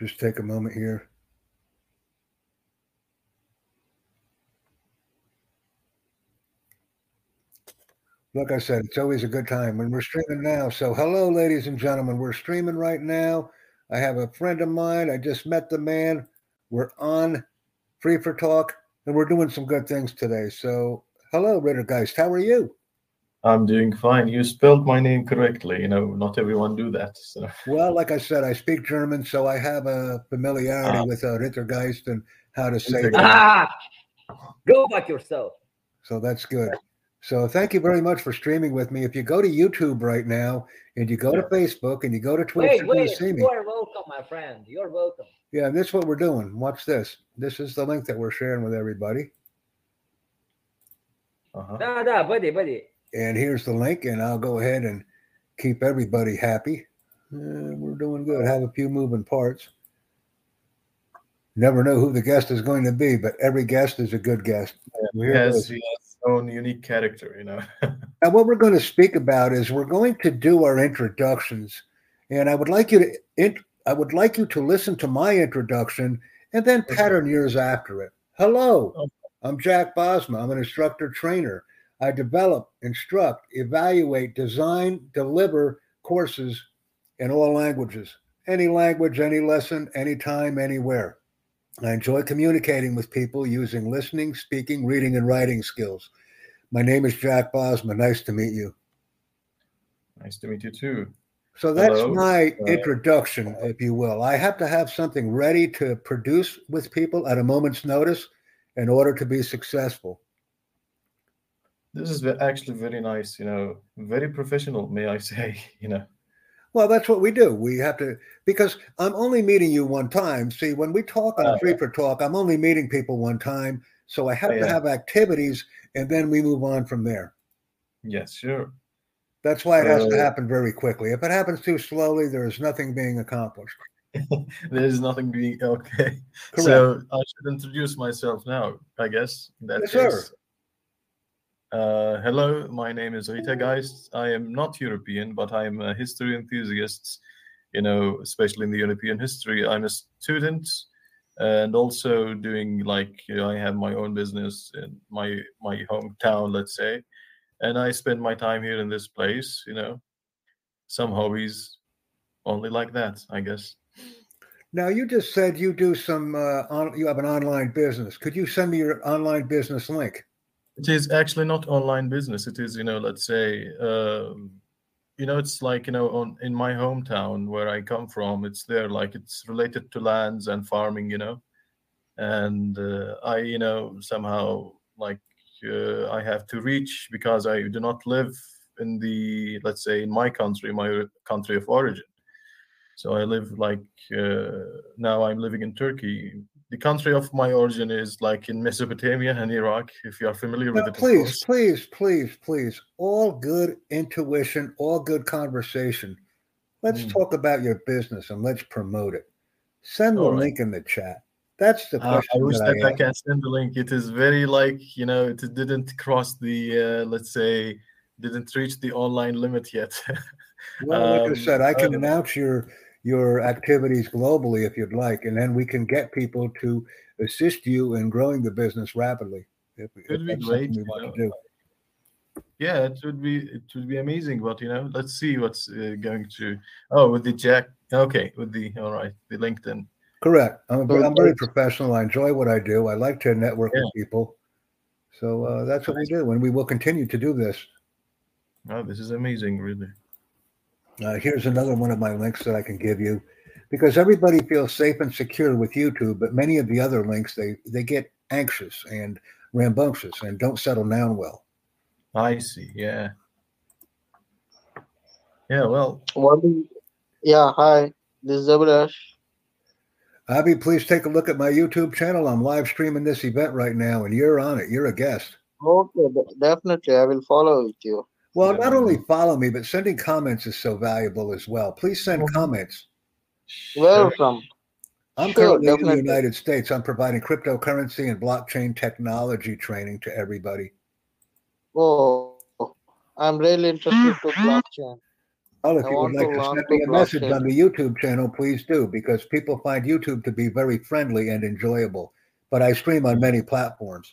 Just take a moment here. Like I said, it's always a good time when we're streaming now. So, hello, ladies and gentlemen. We're streaming right now. I have a friend of mine. I just met the man. We're on Free for Talk, and we're doing some good things today. So, hello, Rittergeist. How are you? I'm doing fine. You spelled my name correctly. You know, not everyone do that. So. Well, like I said, I speak German, so I have a familiarity ah. with uh, Rittergeist and how to say it. Ah, go back yourself. So that's good. So thank you very much for streaming with me. If you go to YouTube right now and you go to Facebook and you go to Twitch, wait, you're wait, see me. You are welcome, my friend. You're welcome. Yeah, this is what we're doing. Watch this. This is the link that we're sharing with everybody. Uh-huh. Da, da, buddy, buddy. And here's the link, and I'll go ahead and keep everybody happy. Uh, we're doing good. Have a few moving parts. Never know who the guest is going to be, but every guest is a good guest. Yeah, yes, own unique character, you know. and what we're going to speak about is we're going to do our introductions, and I would like you to int- I would like you to listen to my introduction and then pattern yours after it. Hello. I'm Jack Bosma. I'm an instructor trainer. I develop, instruct, evaluate, design, deliver courses in all languages, any language, any lesson, anytime, anywhere. I enjoy communicating with people using listening, speaking, reading, and writing skills. My name is Jack Bosma. Nice to meet you. Nice to meet you too. So that's Hello. my uh, introduction, if you will. I have to have something ready to produce with people at a moment's notice in order to be successful. This is actually very nice, you know, very professional, may I say, you know. Well, that's what we do. We have to because I'm only meeting you one time. See, when we talk on uh, Free for Talk, I'm only meeting people one time, so I have oh, yeah. to have activities, and then we move on from there. Yes, sure. That's why it has uh, to happen very quickly. If it happens too slowly, there is nothing being accomplished. there is nothing being okay. Correct. So I should introduce myself now, I guess. that's yes, sir. Uh, hello, my name is Rittergeist. I am not European, but I'm a history enthusiast, you know, especially in the European history. I'm a student and also doing like you know, I have my own business in my my hometown, let's say, and I spend my time here in this place, you know, some hobbies only like that, I guess. Now you just said you do some uh, on, you have an online business. Could you send me your online business link? It is actually not online business. It is, you know, let's say, um, you know, it's like, you know, on in my hometown where I come from, it's there, like it's related to lands and farming, you know, and uh, I, you know, somehow like uh, I have to reach because I do not live in the, let's say, in my country, my country of origin. So I live like uh, now I'm living in Turkey, the country of my origin is like in Mesopotamia and Iraq, if you are familiar with it. Please, please, please, please. All good intuition, all good conversation. Let's mm. talk about your business and let's promote it. Send the right. link in the chat. That's the question. Uh, I wish that, that I, I, can send the link. It is very like, you know, it didn't cross the, uh, let's say, didn't reach the online limit yet. well, like um, I said, I can announce your your activities globally if you'd like, and then we can get people to assist you in growing the business rapidly. If, Could if be great. We want to do. Yeah, it would be it would be amazing, but you know, let's see what's uh, going to. Oh, with the Jack. Okay, with the all right, the LinkedIn. Correct. I'm, so I'm very professional. I enjoy what I do. I like to network yeah. with people. So uh, that's what we do, and we will continue to do this. Oh, this is amazing, really. Uh, here's another one of my links that I can give you because everybody feels safe and secure with YouTube, but many of the other links they they get anxious and rambunctious and don't settle down well. I see. Yeah. Yeah. Well. yeah. Hi. This is Abhilash. Abby, please take a look at my YouTube channel. I'm live streaming this event right now, and you're on it. You're a guest. Okay, definitely. I will follow with you. Well, not only follow me, but sending comments is so valuable as well. Please send comments. Welcome. I'm sure, currently definitely. in the United States. I'm providing cryptocurrency and blockchain technology training to everybody. Oh, I'm really interested to blockchain. Well, if I you would like to to send me a message on the YouTube channel, please do, because people find YouTube to be very friendly and enjoyable. But I stream on many platforms.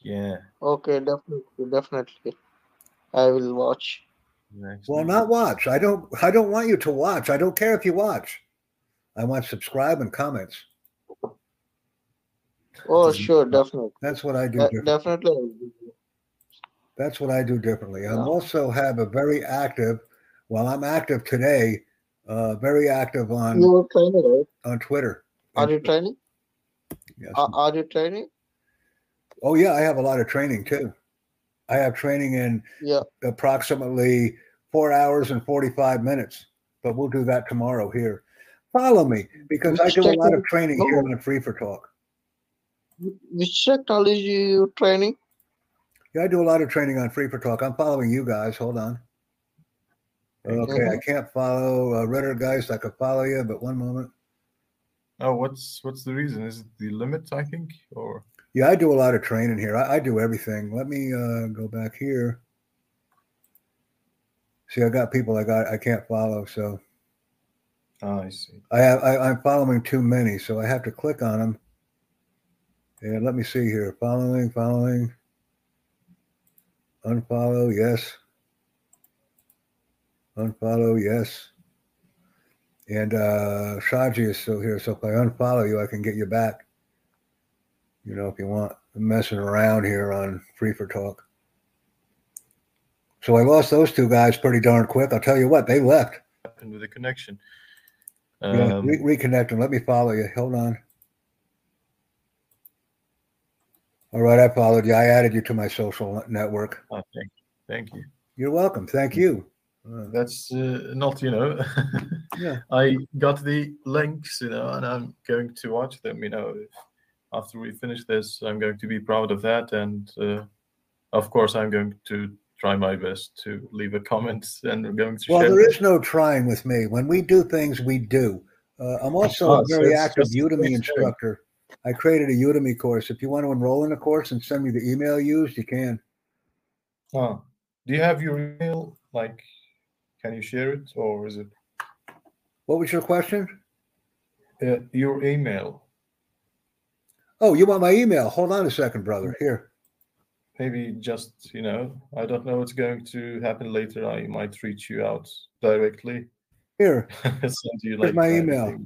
Yeah. Okay, definitely, definitely. I will watch. next Well, week. not watch. I don't. I don't want you to watch. I don't care if you watch. I want subscribe and comments. Oh, Doesn't- sure, definitely. That's what I do. De- definitely. I will do. That's what I do differently. I Yeah. also have a very active. Well, I'm active today. Uh, very active on You are training, right? on Twitter. Are you training? Yes. Are, are you training? Oh yeah, I have a lot of training too. I have training in Yeah. approximately four hours and 45 minutes, but we'll do that tomorrow here. Follow me because I do a lot of technique- training here on Free for Talk. Which technology you training? Yeah, I do a lot of training on Free for Talk. I'm following you guys. Hold on. Okay, I can't follow uh, Rittergeist. I could follow you, but one moment. Oh, what's what's the reason? Is it the limit? I think, or Yeah, I do a lot of training here. I, I do everything. Let me uh, go back here. See, I got people I got I can't follow, so ah, I see. I have I, I'm following too many, so I have to click on them. And let me see here. Following, following. Unfollow, yes. Unfollow, yes. And uh Shaji is still here, so if I unfollow you, I can get you back. You know, if you want messing around here on Free for Talk. So I lost those two guys pretty darn quick. I'll tell you what, they left. Happened with the connection. Yeah, Um, re- reconnect them. Let me follow you. Hold on. All right, I followed you. I added you to my social network. ah, thank, thank you. You're welcome. Thank you. Uh, That's uh, not, you know. Yeah. I got the links, you know, and I'm going to watch them. You know, after we finish this, I'm going to be proud of that, and uh, of course, I'm going to try my best to leave a comment, and I'm going to well, share. there them. no trying with me. When we do things, we do. Uh, I'm also Oh, a very it's active Udemy instructor. I created a Udemy course. If you want to enroll in a course and send me the email used, you can. Ah, do you have your email? Like, can you share it, or is it What was your question? uh, your email? Oh, you want my email? Hold on a second, brother. Here. Maybe just you know, I don't know what's going to happen later. I might reach you out directly. Here. Send you like my email.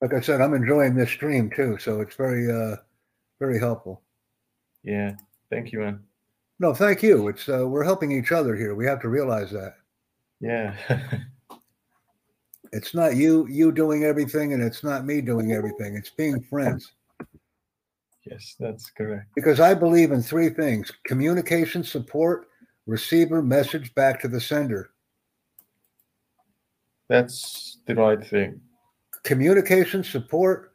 Like I said, I'm enjoying this stream too, so it's very, uh, very helpful. Yeah, thank you, man. No, thank you. It's uh, we're helping each other here. We have to realize that Yeah, it's not you you doing everything, and it's not me doing everything. It's being friends. yes, that's correct. Because I believe in three things: communication, support, receiver, message back to the sender. That's the right thing. Communication, support,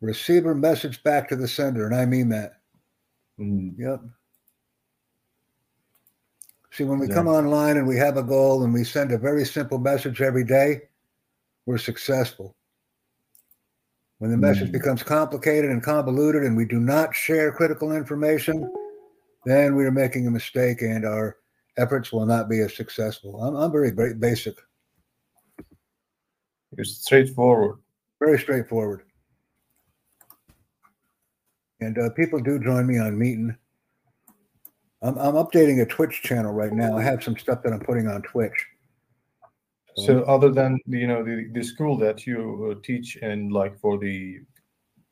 receiver, message back to the sender, and I mean that. Mm, Yep. See, when we come online and we have a goal and we send a very simple message every day, we're successful. When the message Mm. becomes complicated and convoluted and we do not share critical information, then we are making a mistake and our efforts will not be as successful. I'm, I'm very great, basic, You're straightforward. very straightforward. And uh, people do join me on Meeting. I'm, I'm updating a Twitch channel right now. I have some stuff that I'm putting on Twitch. So, other than you know the, the school that you uh, teach and like for the you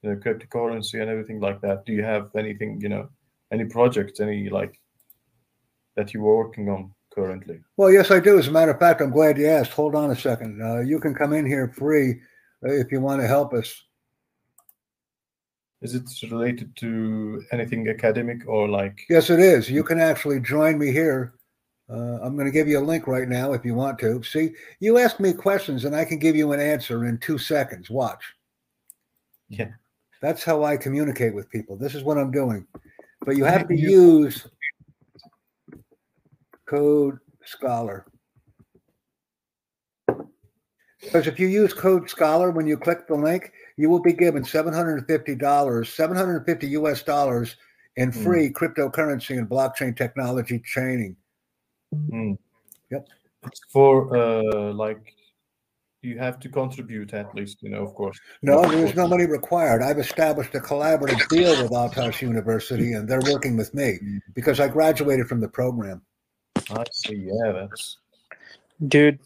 know, cryptocurrency and everything like that, do you have anything you know any projects any like that you are working on currently? Well, yes, I do. As a matter of fact, I'm glad you asked. Hold on a second. Uh, you can come in here free uh, if you want to help us. Is it related to anything academic or like? Yes, it is. You can actually join me here. Uh, I'm going to give you a link right now if you want to. See, you ask me questions and I can give you an answer in two seconds. Watch. Yeah. That's how I communicate with people. This is what I'm doing. But you have to use Code Scholar. Because if you use Code Scholar when you click the link, you will be given $750, 750 US dollars and Mm. free cryptocurrency and blockchain technology training. Mm. Yep. It's for uh, like you have to contribute at least, you know, of course. No, there's no money required. I've established a collaborative deal with Altos University, and they're working with me because I graduated from the program. I see. Yeah, that's Dude,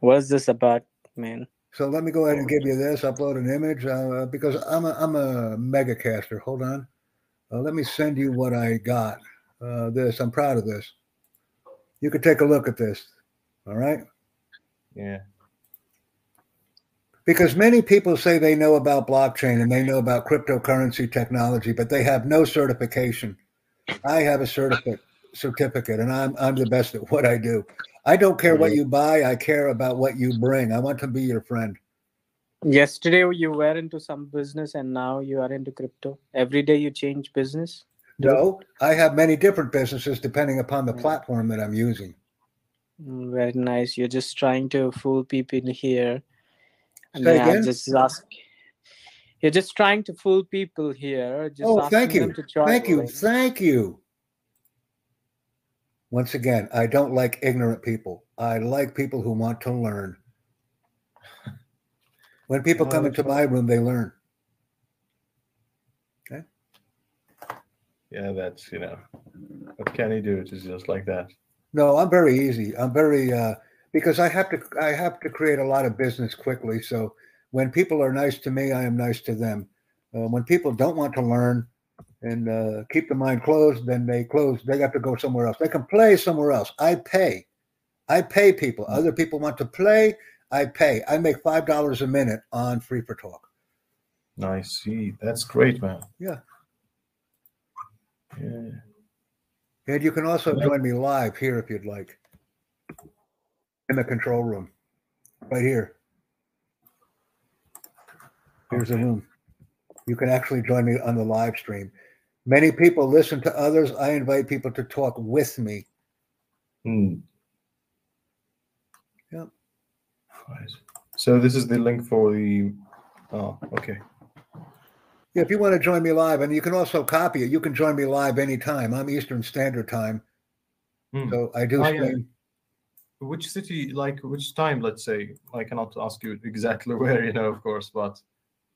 what's this about, man? So let me go ahead and give you this. Upload an image uh, because I'm a I'm a mega caster. Hold on. Uh, let me send you what I got. Uh, this I'm proud of this. You can take a look at this. All right. yeah. Because many people say they know about blockchain and they know about cryptocurrency technology, but they have no certification. I have a certificate certificate and I'm I'm the best at what I do. I don't care what mm-hmm. you buy, I care about what you bring. I want to be your friend. Yesterday you were into some business and now you are into crypto. Every day you change business. No, I have many different businesses depending upon the Mm. platform that I'm using. Mm, Very nice. You're just trying to fool people here. And Say yeah, again? just ask. You're just trying to fool people here. Just Oh, thank you. them to join. Thank you. Thank you. Once again, I don't like ignorant people. I like people who want to learn. When people Oh, come into my room, they learn. Yeah, that's you know what can he do? It is just like that. No, I'm very easy. I'm very uh, because I have to I have to create a lot of business quickly. So when people are nice to me, I am nice to them. Uh, when people don't want to learn and uh, keep the mind closed, then they close. They have to go somewhere else. They can play somewhere else. I pay. I pay people. Other people want to play. I pay. I make five dollars a minute on Free for Talk. I see. That's great, man. Yeah. Yeah. And you can also join me live here if you'd like. In the control room. Right here. Here's the Okay. room. You can actually join me on the live stream. Many people listen to others. I invite people to talk with me. Hmm. Yep. Right. So this is the link for the. Oh, okay. If you want to join me live, and you can also copy it, you can join me live anytime. I'm Eastern Standard Time. Hmm. So I do yeah. stream. Which city, like which time? Let's say I cannot ask you exactly where, you know, of course, but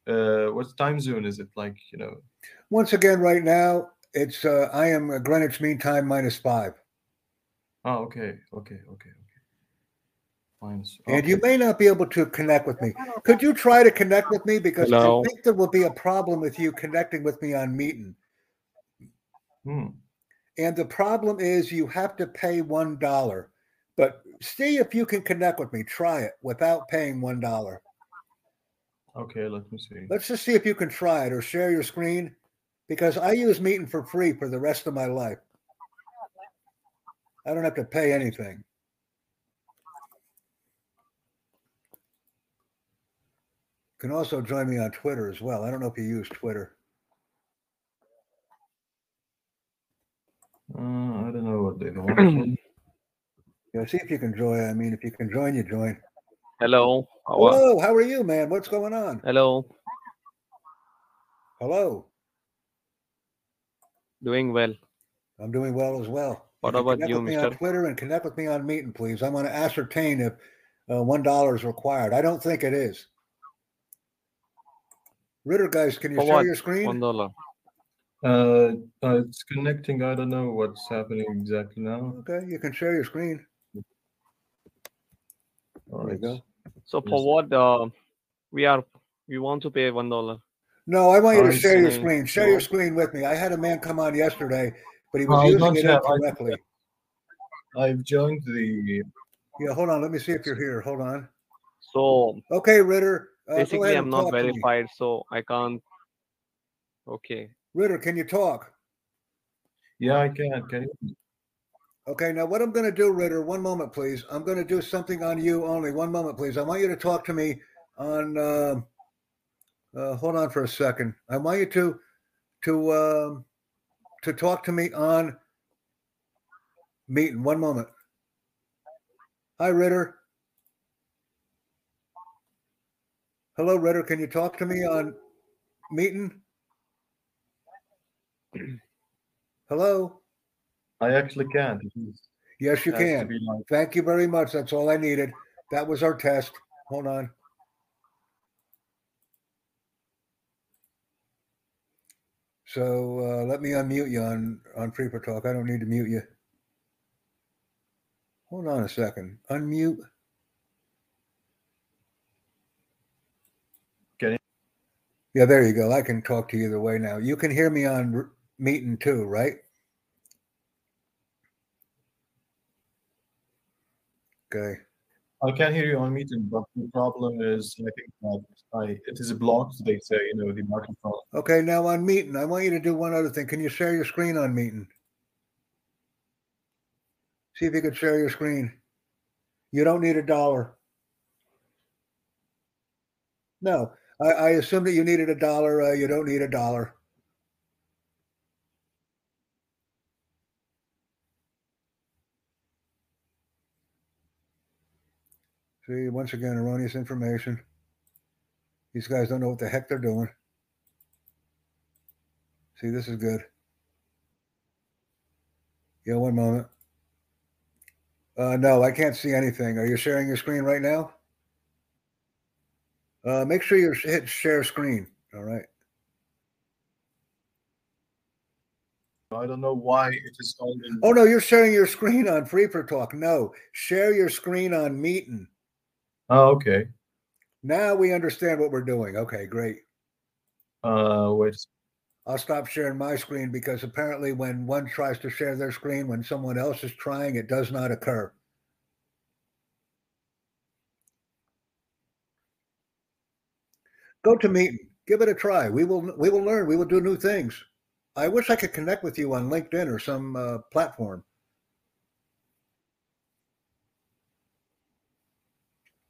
uh, what time zone is it? Like, you know, Once again, right now, it's uh, I am uh, Greenwich Mean Time minus five. oh, okay, okay, okay, okay. And you may not be able to connect with me. Could you try to connect with me? Because Hello. I think there will be a problem with you connecting with me on Meeting. Hmm. And the problem is you have to pay one dollar. But see if you can connect with me. Try it without paying one dollar. Okay, let me see. Let's just see if you can try it or share your screen. Because I use Meeting for free for the rest of my life. I don't have to pay anything. Can also join me on Twitter as well. I don't know if you use Twitter. Uh, I don't know what they want. Yeah, see if you can join. I mean, if you can join, you join. Hello. How are, Hello, how are you, man? What's going on? hello. Hello, Doing well. I'm doing well as well. What You about connect you, with me on mister? Twitter and connect with me on Meeting, please. I want to ascertain if uh, one dollar is required. I don't think it is. Rittergeist, can you For share what? your screen? One dollar. Uh, uh, it's connecting. I don't know what's happening exactly now. Okay, you can share your screen. All There you go. So Yes. for what uh, we are we want to pay one dollar. No, I want you to I share your screen. Share your screen with me. I had a man come on yesterday, but he was I using it incorrectly. I've joined the. Yeah, hold on. Let me see if you're here. Hold on. So Okay, Ritter. Uh, go basically I'm not talk to me. verified, so I can't. Okay. Ritter, can you talk? Yeah, I can. Can you? Okay, now what I'm going to do, Ritter, one moment, please. I'm going to do something on you only. One moment, please. I want you to talk to me on. um uh, hold on for a second. I want you to to um, to talk to me on meeting. One moment. Hi, Ritter. Hello, Ritter. Can you talk to me on meeting? Hello? I actually is- Yes, you can. like- Thank you very much. That's all I needed. That was our test. Hold on. So uh, let me unmute you on on Free for Talk. I don't need to mute you. Hold on a second. Unmute. Get in. Yeah, there you go. I can talk to you either way now. You can hear me on r- meeting too, right? Okay. I can hear you on meeting, but the problem is, I think that I, it is blocked. They say, you know, the microphone. Okay, now on meeting, I want you to do one other thing. Can you share your screen on meeting? See if you could share your screen. You don't need a dollar. No, I, I assume that you needed a dollar. Uh, you don't need a dollar. See, once again, erroneous information. These guys don't know what the heck they're doing. See, this is good. Yeah, one moment. Uh, no, I can't see anything. Are you sharing your screen right now? Uh, make sure you hit share screen. All right. I don't know why it is only. Oh no, you're sharing your screen on Free for Talk. No, share your screen on Meeting. Oh, okay. Now we understand what we're doing. Okay, great. Uh, wait. I'll stop sharing my screen because apparently when one tries to share their screen when someone else is trying, it does not occur. Go to meeting. Give it a try. We will we will learn. We will do new things. I wish I could connect with you on LinkedIn or some uh, platform.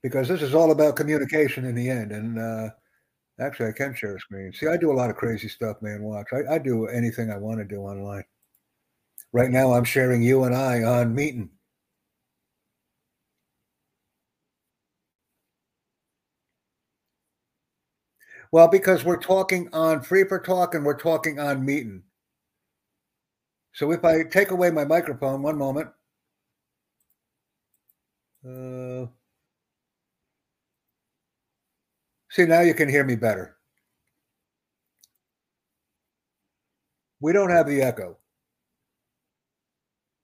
Because this is all about communication in the end. And uh, Actually, I can share a screen. See, I do a lot of crazy stuff, man. Watch. I, I do anything I want to do online. Right now, I'm sharing you and I on Meeting. Well, because we're talking on Free for Talk and we're talking on Meeting. So if I take away my microphone, one moment. Uh, See, now you can hear me better. We don't have the echo.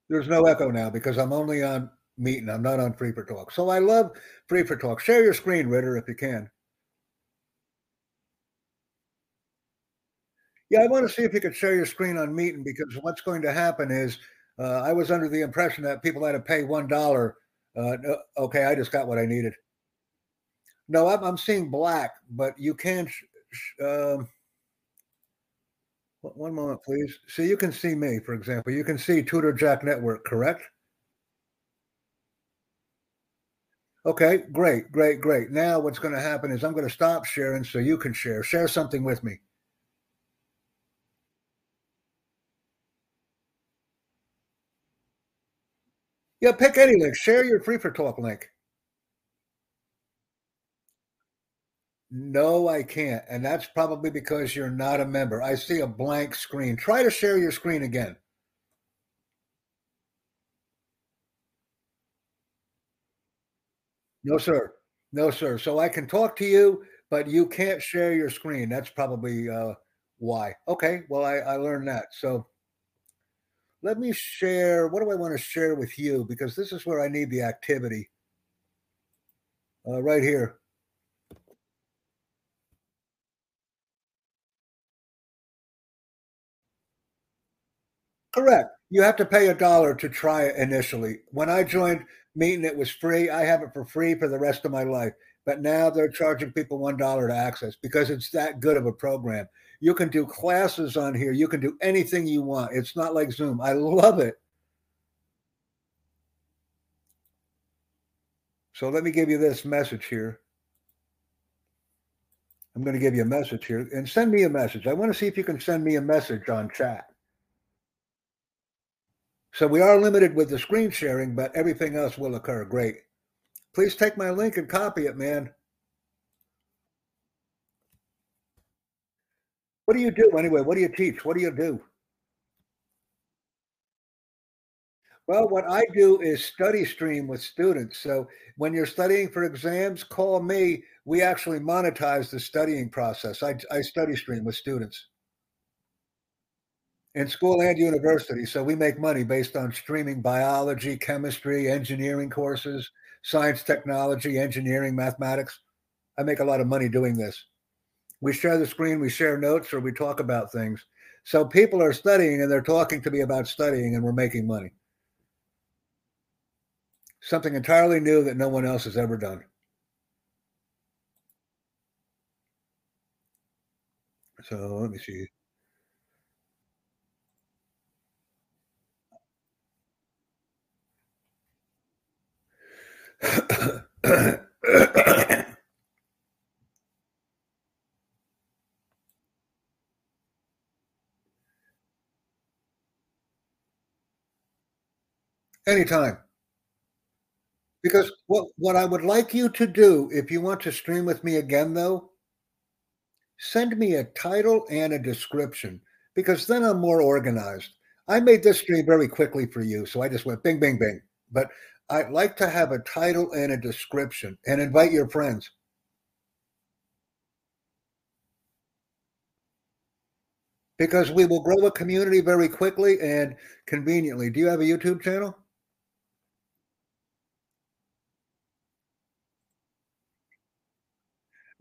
There's no echo now because I'm only on meeting. I'm not on free for talk. So I love free for talk. Share your screen, Ritter, if you can. Yeah, I want to see if you could share your screen on meeting because what's going to happen is uh, I was under the impression that people had to pay one dollar. Uh, okay, I just got what I needed. No, I'm, I'm seeing black, but you can. Sh- sh- um, one moment, please. So you can see me, for example. You can see Tutor Jack Network, correct? Okay, great, great, great. Now what's going to happen is I'm going to stop sharing so you can share. Share something with me. Yeah, pick any link. Share your free for talk link. No, I can't. And that's probably because you're not a member. I see a blank screen. Try to share your screen again. No, sir. No, sir. So I can talk to you, but you can't share your screen. That's probably uh, why. Okay. Well, I, I learned that. So let me share. What do I want to share with you? Because this is where I need the activity. Uh, right here. Correct. You have to pay a dollar to try it initially. When I joined Meeting, it was free. I have it for free for the rest of my life. But now they're charging people one dollar to access because it's that good of a program. You can do classes on here. You can do anything you want. It's not like Zoom. I love it. So let me give you this message here. I'm going to give you a message here and send me a message. I want to see if you can send me a message on chat. So we are limited with the screen sharing, but everything else will occur. Great. Please take my link and copy it, man. What do you do anyway? What do you teach? What do you do? Well, what I do is study stream with students. So when you're studying for exams, call me. We actually monetize the studying process. I, I study stream with students in school and university. So we make money based on streaming biology, chemistry, engineering courses, science, technology, engineering, mathematics. I make a lot of money doing this. We share the screen, we share notes, or we talk about things. So people are studying and they're talking to me about studying, and we're making money. Something entirely new that no one else has ever done. So let me see. Anytime. Because what what I would like you to do, if you want to stream with me again, though, send me a title and a description because then I'm more organized. I made this stream very quickly for you, so I just went bing, bing, bing. But I'd like to have a title and a description and invite your friends. Because we will grow a community very quickly and conveniently. Do you have a YouTube channel?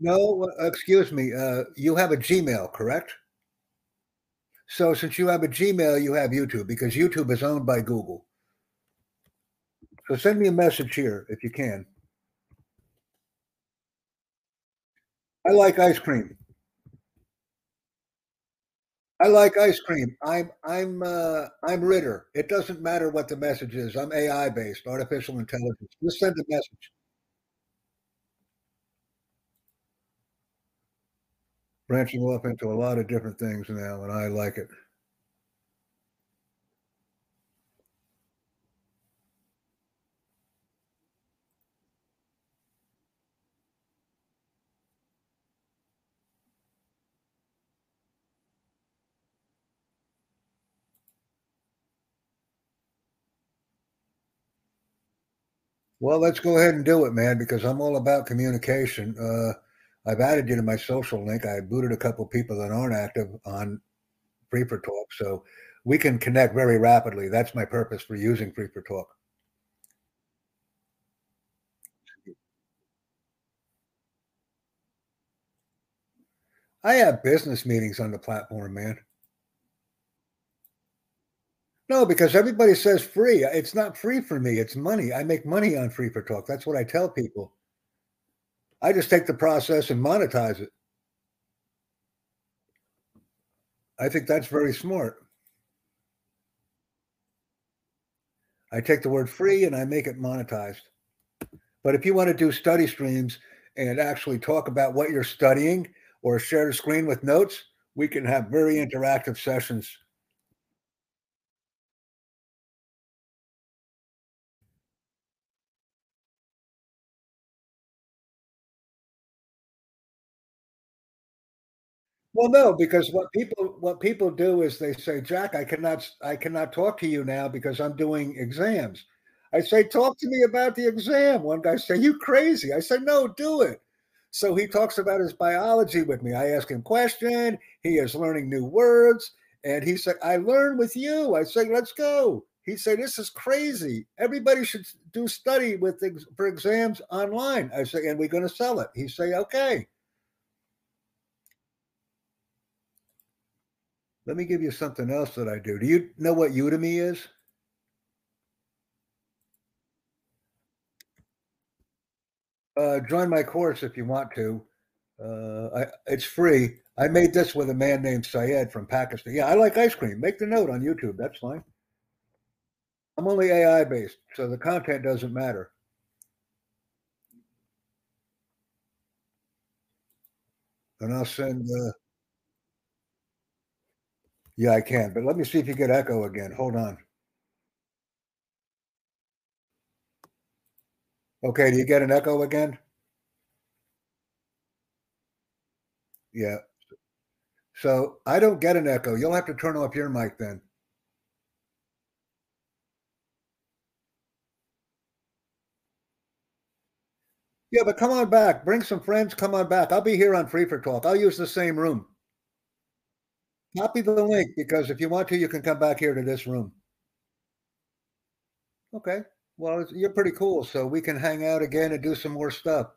No, uh, excuse me. Uh, you have a Gmail, correct? So since you have a Gmail, you have YouTube because YouTube is owned by Google. So send me a message here if you can. I like ice cream. I like ice cream. I'm I'm uh, I'm Ritter. It doesn't matter what the message is. I'm AI based, artificial intelligence. Just send a message. Branching off into a lot of different things now, and I like it. Well, let's go ahead and do it, man, because I'm all about communication. Uh, I've added you to my social link. I booted a couple people that aren't active on Free for Talk, so we can connect very rapidly. That's my purpose for using Free for Talk. I have business meetings on the platform, man. No, because everybody says free. It's not free for me. It's money. I make money on Free for Talk. That's what I tell people. I just take the process and monetize it. I think that's very smart. I take the word free and I make it monetized. But if you want to do study streams and actually talk about what you're studying or share the screen with notes, we can have very interactive sessions. Well, no, because what people what people do is they say, Jack, I cannot I cannot talk to you now because I'm doing exams. I say, talk to me about the exam. One guy say, you crazy. I say, no, do it. So he talks about his biology with me. I ask him question. He is learning new words. And he said, I learn with you. I say, let's go. He said, this is crazy. Everybody should do study with for exams online. I say, and we're going to sell it. He say, okay. Let me give you something else that I do. Do you know what Udemy is? Uh, join my course if you want to. Uh, I, it's free. I made this with a man named Syed from Pakistan. Yeah, I like ice cream. Make the note on YouTube. That's fine. I'm only AI based, so the content doesn't matter. And I'll send. Uh, yeah, I can. But let me see if you get echo again. Hold on. Okay, do you get an echo again? Yeah. So I don't get an echo. You'll have to turn off your mic then. Yeah, but come on back. Bring some friends. Come on back. I'll be here on Free for Talk. I'll use the same room. Copy the link because if you want to, you can come back here to this room. Okay. Well, you're pretty cool, so we can hang out again and do some more stuff.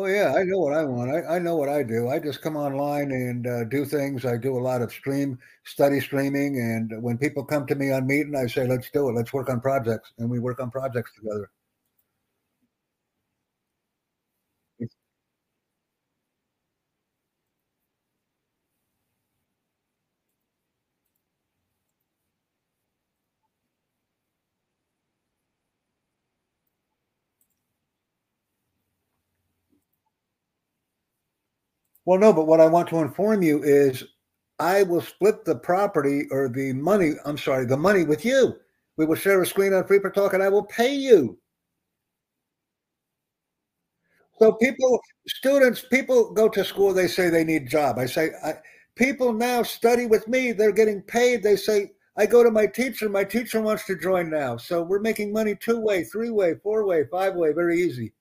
Oh yeah, I know what I want. I, I know what I do. I just come online and uh, do things. I do a lot of stream study streaming, and when people come to me on meeting, I say, "Let's do it. Let's work on projects," and we work on projects together. Well, no, but what I want to inform you is I will split the property or the money. I'm sorry, the money with you. We will share a screen on Free for Talk and I will pay you. So people, students, people go to school, they say they need job. I say, I, people now study with me, they're getting paid. They say, I go to my teacher, my teacher wants to join now. So we're making money two way, three way, four way, five way, very easy.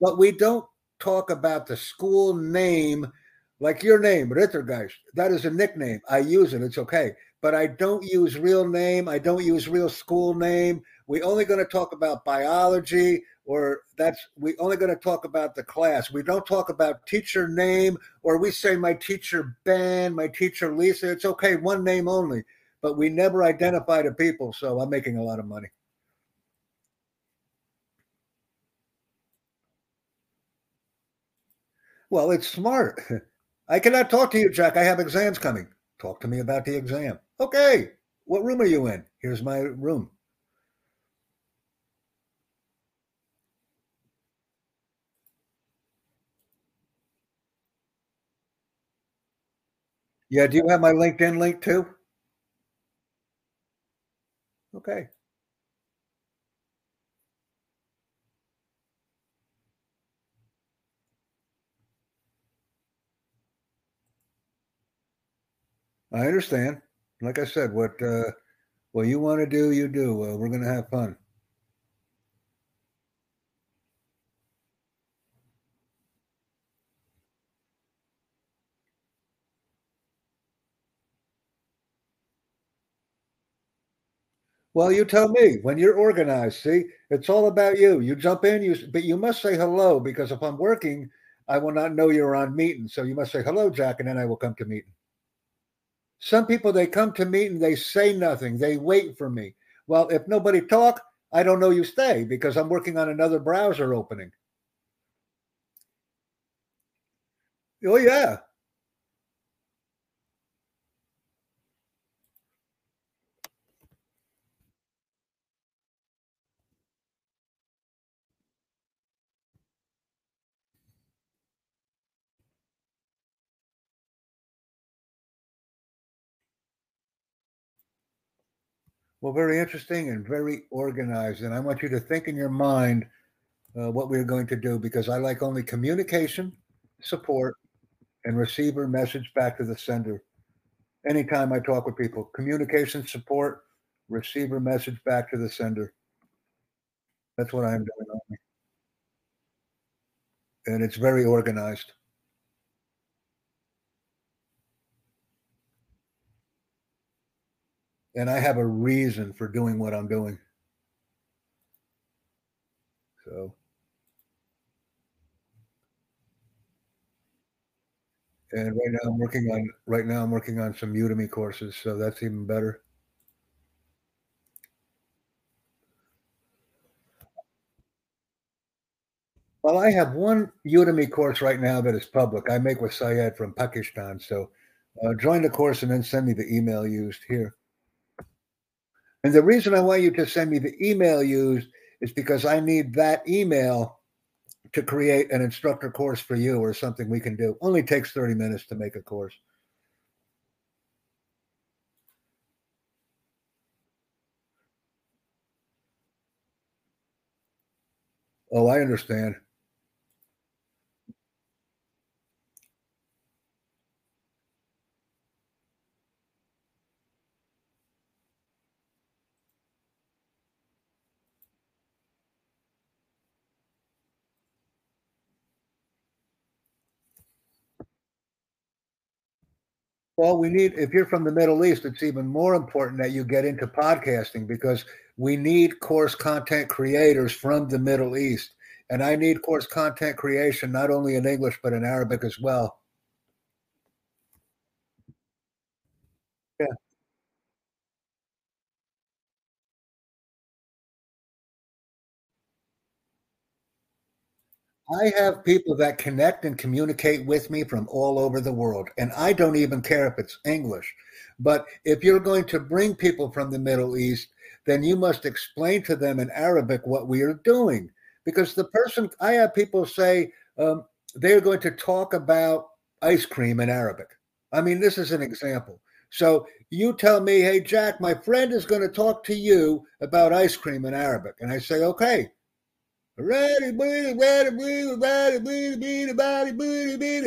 But we don't talk about the school name, like your name, Rittergeist. That is a nickname. I use it. It's okay. But I don't use real name. I don't use real school name. We only going to talk about biology, or that's we only going to talk about the class. We don't talk about teacher name, or we say my teacher Ben, my teacher Lisa. It's okay, one name only. But we never identify the people, so I'm making a lot of money. Well, it's smart. I cannot talk to you, Jack. I have exams coming. Talk to me about the exam. Okay. What room are you in? Here's my room. Yeah, do you have my LinkedIn link too? Okay. I understand. Like I said, what uh, what you want to do, you do. Uh, we're going to have fun. Well, you tell me when you're organized. See, it's all about you. You jump in, you but you must say hello because if I'm working, I will not know you're on meeting. So you must say hello, Jack, and then I will come to meeting. Some people they come to meet and they say nothing. They wait for me. Well, if nobody talk, I don't know you stay because I'm working on another browser opening. Oh yeah. Well, very interesting and very organized. And I want you to think in your mind uh, what we're going to do because I like only communication, support, and receiver message back to the sender. Anytime I talk with people, communication, support, receiver message back to the sender. That's what I'm doing. And it's very organized. And I have a reason for doing what I'm doing. So, and right now I'm working on right now I'm working on some Udemy courses, so that's even better. Well, I have one Udemy course right now that is public. I make with Syed from Pakistan. So uh, join the course and then send me the email used here. And the reason I want you to send me the email used is because I need that email to create an instructor course for you or something we can do. Only takes 30 minutes to make a course. Oh, I understand. Well, we need, if you're from the Middle East, it's even more important that you get into podcasting because we need course content creators from the Middle East. And I need course content creation, not only in English, but in Arabic as well. I have people that connect and communicate with me from all over the world, and I don't even care if it's English. But if you're going to bring people from the Middle East, then you must explain to them in Arabic what we are doing. Because the person, I have people say um, they're going to talk about ice cream in Arabic. I mean, this is an example. So you tell me, hey, Jack, my friend is going to talk to you about ice cream in Arabic. And I say, okay.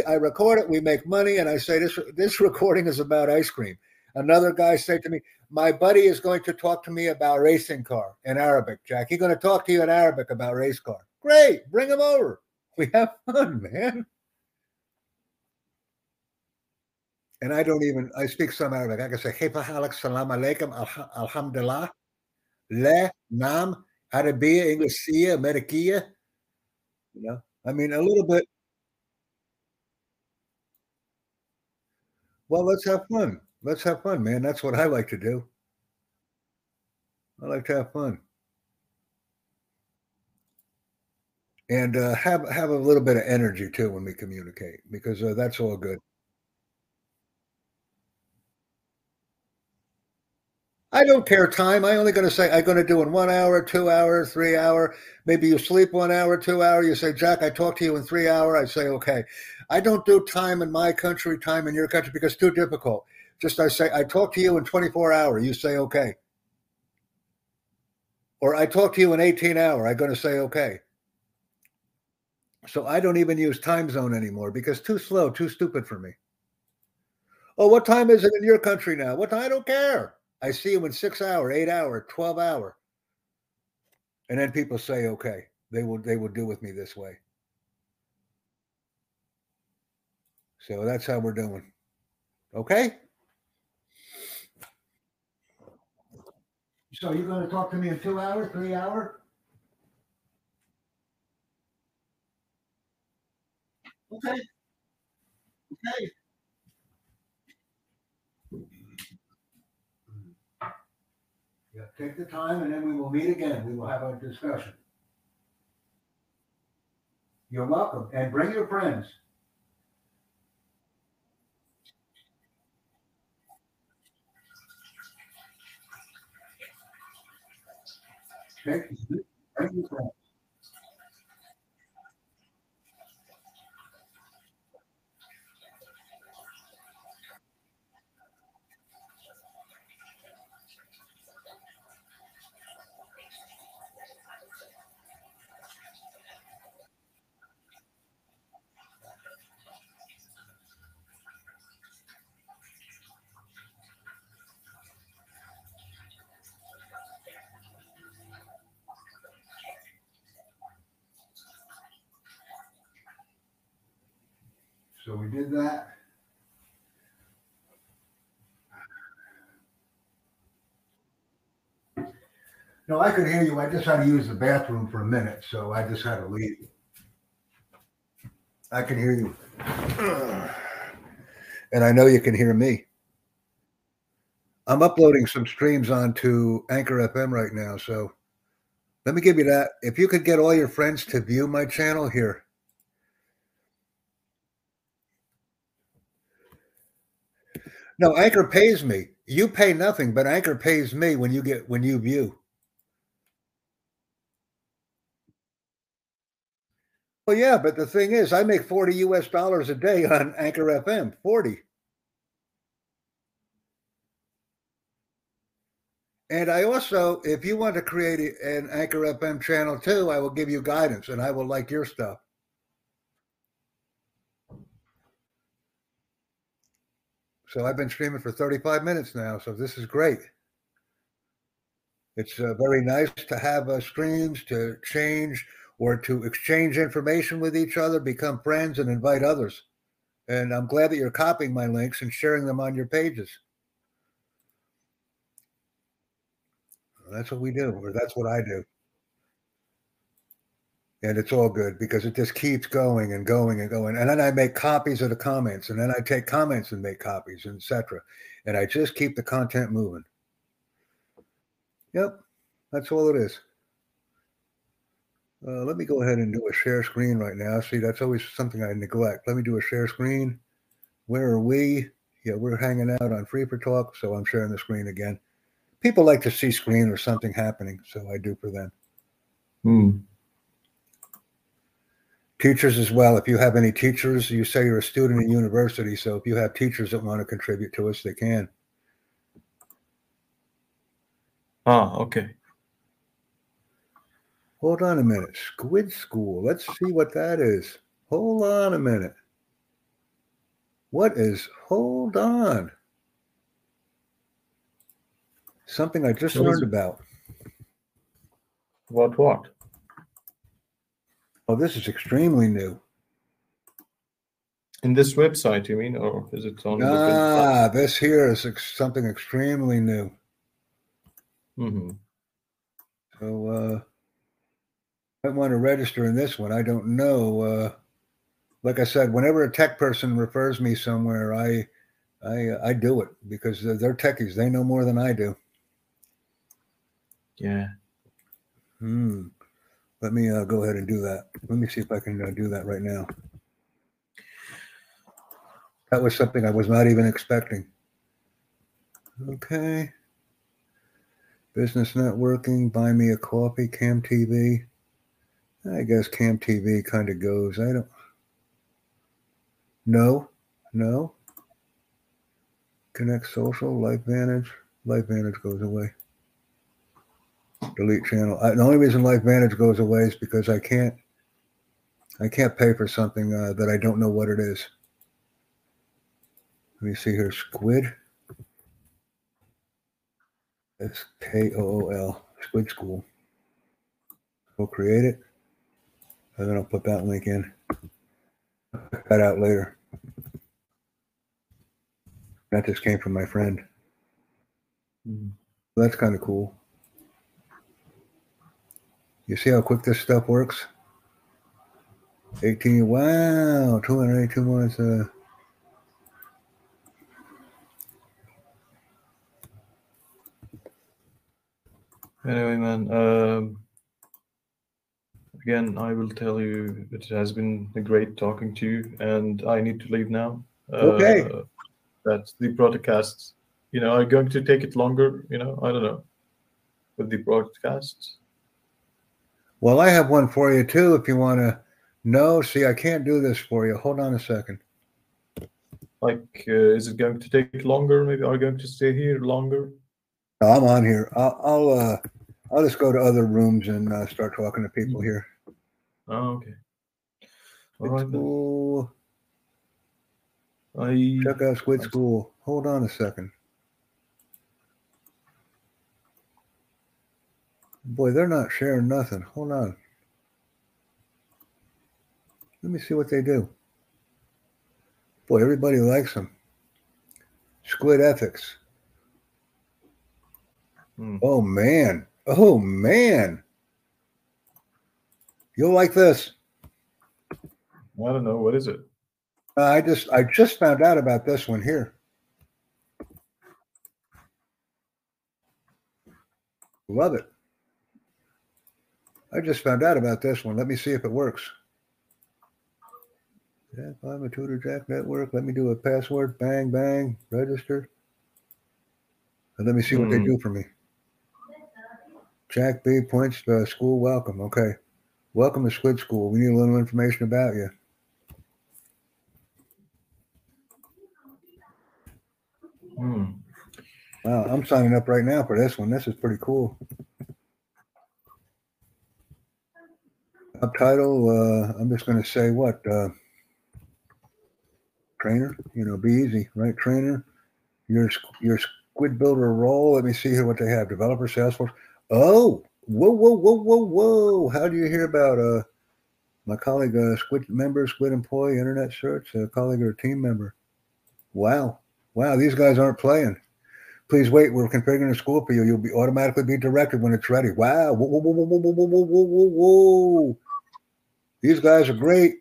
I record it, we make money, and I say this this recording is about ice cream. Another guy said to me, My buddy is going to talk to me about racing car in Arabic, Jack. He's going to talk to you in Arabic about race car. Great, bring him over. We have fun, man. And I don't even I speak some Arabic. I can say, Hey Halak, Salam Alaikum, Alhamdulillah, Le, Nam, Arabia, Inglesia, Amerikia. You know, I mean, a little bit. Well, let's have fun. Let's have fun, man. That's what I like to do. I like to have fun. And uh, have have a little bit of energy too when we communicate, because uh, that's all good. I don't care time. I only going to say I'm going to do in one hour, two hour, three hour. Maybe you sleep one hour, two hour. You say, Jack, I talk to you in three hour. I say, okay. I don't do time in my country, time in your country because it's too difficult. Just I say, I talk to you in 24 hour. You say, okay. Or I talk to you in 18 hour. I'm going to say, okay. So I don't even use time zone anymore because too slow, too stupid for me. Oh, what time is it in your country now? What I don't care. I see you in six hour, eight hour, 12 hour. And then people say, okay, they will they will do with me this way. So that's how we're doing. Okay? So you're going to talk to me in two hours, three hours? Okay. Okay. Take the time and then we will meet again. We will have a discussion. You're welcome. And bring your friends. Take, bring your friends. Did that. No, I could hear you. I just had to use the bathroom for a minute, so I just had to leave. I can hear you. And I know you can hear me. I'm uploading some streams onto Anchor FM right now, so let me give you that. If you could get all your friends to view my channel here. No, Anchor pays me. You pay nothing, but Anchor pays me when you get when you view. Well, yeah, but the thing is, I make 40 US dollars a day on Anchor FM. 40. And I also, if you want to create an Anchor FM channel too, I will give you guidance and I will like your stuff. So I've been streaming for 35 minutes now. So this is great. It's uh, very nice to have uh, streams to change or to exchange information with each other, become friends, and invite others. And I'm glad that you're copying my links and sharing them on your pages. That's what we do, or that's what I do. And it's all good because it just keeps going and going and going. And then I make copies of the comments, and then I take comments and make copies, etc. And I just keep the content moving. Yep, that's all it is. Uh, let me go ahead and do a share screen right now. See, that's always something I neglect. Let me do a share screen. Where are we? Yeah, we're hanging out on Free for Talk, so I'm sharing the screen again. People like to see screen or something happening, so I do for them. Hmm. Teachers as well. If you have any teachers, you say you're a student in university, so if you have teachers that want to contribute to us, they can. Ah, okay. Hold on a minute. Skuid School. Let's see what that is. Hold on a minute. What is, hold on. Something I just What learned about. What what? Oh, this is extremely new. In this website, you mean, or is it on Ah, this here is ex- something extremely new. hmm So, uh, I want to register in this one. I don't know. Uh, like I said, whenever a tech person refers me somewhere, I, I, I do it because they're, they're techies. They know more than I do. Yeah. Hmm. Let me uh, go ahead and do that. Let me see if I can uh, do that right now. That was something I was not even expecting. Okay. Business networking, buy me a coffee, Cam TV. I guess Cam TV kind of goes. I don't. No, no. Connect social, Life Vantage. Life Vantage goes away delete channel. I, the only reason Life Vantage goes away is because I can't I can't pay for something uh, that I don't know what it is. Let me see here. Skuid. S K O O L. Skuid School. We'll create it. And then I'll put that link in. Check that out later. That just came from my friend. Mhm. That's kind of cool. You see how quick this stuff works? 18, wow, 282 months. Uh, Anyway, man. Um, again, I will tell you it has been a great talking to you, and I need to leave now. Okay. Uh, that's the broadcasts. You know, are you going to take it longer? You know, I don't know. With the broadcasts. Well, I have one for you too if you want to know. See, I can't do this for you. Hold on a second. Like, uh, is it going to take longer? Maybe are you going to stay here longer? No, I'm on here. I'll, I'll, uh, I'll just go to other rooms and uh, start talking to people here. Oh, okay. All right. School. I Check out Skuid School. Hold on a second. Boy, they're not sharing nothing. Hold on. Let me see what they do. Boy, everybody likes them. Squid Ethics. Hmm. Oh, man. Oh, man. You'll like this. I don't know what is it. Uh, I just I just found out about this one here. Love it. I just found out about this one. Let me see if it works. Jack, I'm a Tutor Jack Network. Let me do a password. Bang, bang. Register. And let me see what they Hmm. do for me. Jack B points to school welcome. Okay. Welcome to Skuid School. We need a little information about you. Hmm. Wow, I'm signing up right now for this one. This is pretty cool. Subtitle, uh, I'm just going to say what? Uh, trainer, you know, be easy, right? Trainer, your, your Skuid builder role. Let me see here what they have. Developer, Salesforce. Oh, whoa, whoa, whoa, whoa, whoa. How do you hear about uh, My colleague, uh, Skuid member, Skuid employee, internet search, a colleague or team member. Wow. Wow, these guys aren't playing. Please wait. We're configuring the school for you. You'll be automatically be directed when it's ready. Wow. Whoa, whoa, whoa, whoa, whoa, whoa, whoa, whoa, whoa. These guys are great.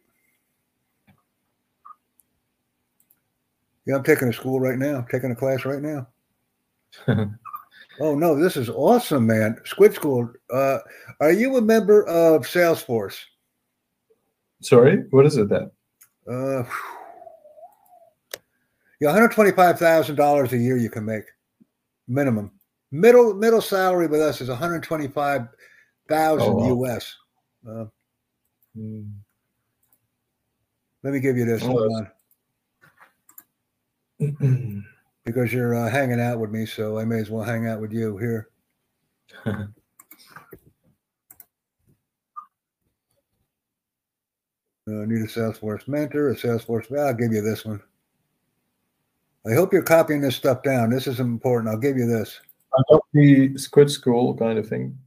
Yeah, I'm taking a school right now. I'm taking a class right now. oh no, this is awesome, man. Skuid School. Uh, are you a member of Salesforce? Sorry, what is it then? Uh, yeah, one hundred twenty-five thousand dollars a year you can make minimum. Middle middle salary with us is one hundred twenty-five thousand Oh, wow. US. Uh, Hmm. let me give you this. Hold on, because you're uh, hanging out with me, so I may as well hang out with you here. Uh, need a Salesforce mentor, a Salesforce. Well, I'll give you this one. I hope you're copying this stuff down. This is important. I'll give you this. I got the Skuid School kind of thing.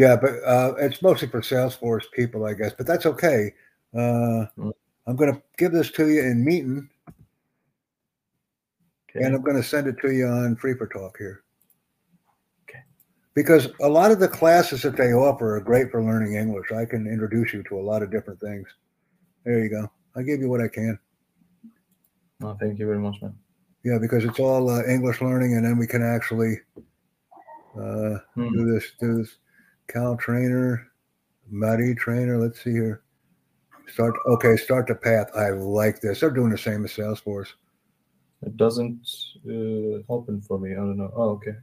Yeah, but uh, it's mostly for Salesforce people, I guess. But that's okay. Uh, Mm. I'm going to give this to you in meeting, Okay. and I'm going to send it to you on Free for Talk here. Okay. Because a lot of the classes that they offer are great for learning English. I can introduce you to a lot of different things. There you go. I give you what I can. Oh, thank you very much, man. Yeah, because it's all uh, English learning, and then we can actually uh, Hmm. do this. Do this. Cal trainer, Muddy trainer. Let's see here. Start. Okay, start the path. I like this. They're doing the same as Salesforce. It doesn't uh, open for me. I don't know. Oh, okay.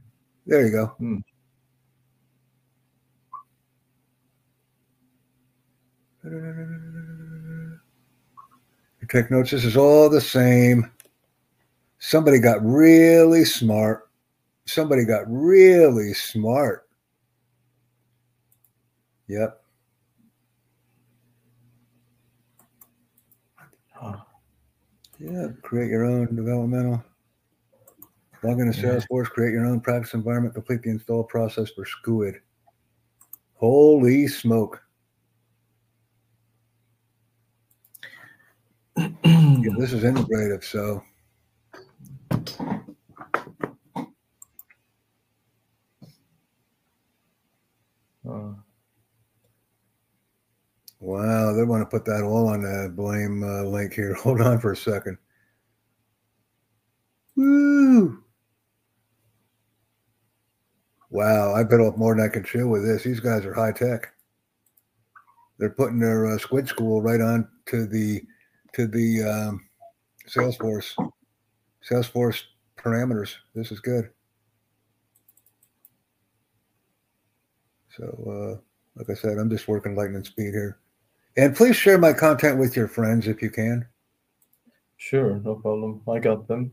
There you go. Hmm. You take notes. This is all the same. Somebody got really smart. Somebody got really smart. Yep. Ah, Yeah. Create your own developmental. Log into Yeah. Salesforce, create your own practice environment, complete the install process for Skuid. Holy smoke. Yeah, this is integrative, so wow, they want to put that all on the blame uh, link here. Hold on for a second. Woo! Wow, I bit off more than I can chew with this. These guys are high tech. They're putting their uh, Skuid School right on to the to the um, Salesforce Salesforce parameters. This is good. So, uh, like I said, I'm just working lightning speed here. And please share my content with your friends if you can. sure, no problem. I got them.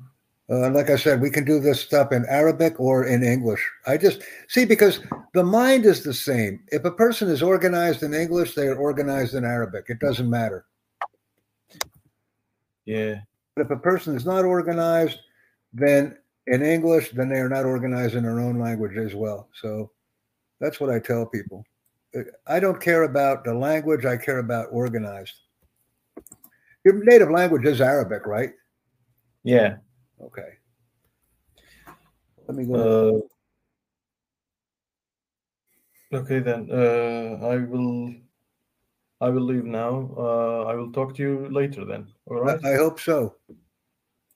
Uh, like I said, we can do this stuff in Arabic or in English. I just see because the mind is the same. If a person is organized in English, they are organized in Arabic. It doesn't matter. Yeah. But if a person is not organized, then in English, then they are not organized in their own language as well. So that's what I tell people. I don't care about the language, I care about organized. Your native language is Arabic, right? Yeah. Okay. Let me go. Uh, okay then. Uh, I will. I will leave now. Uh, I will talk to you later then. All right. I, I hope so.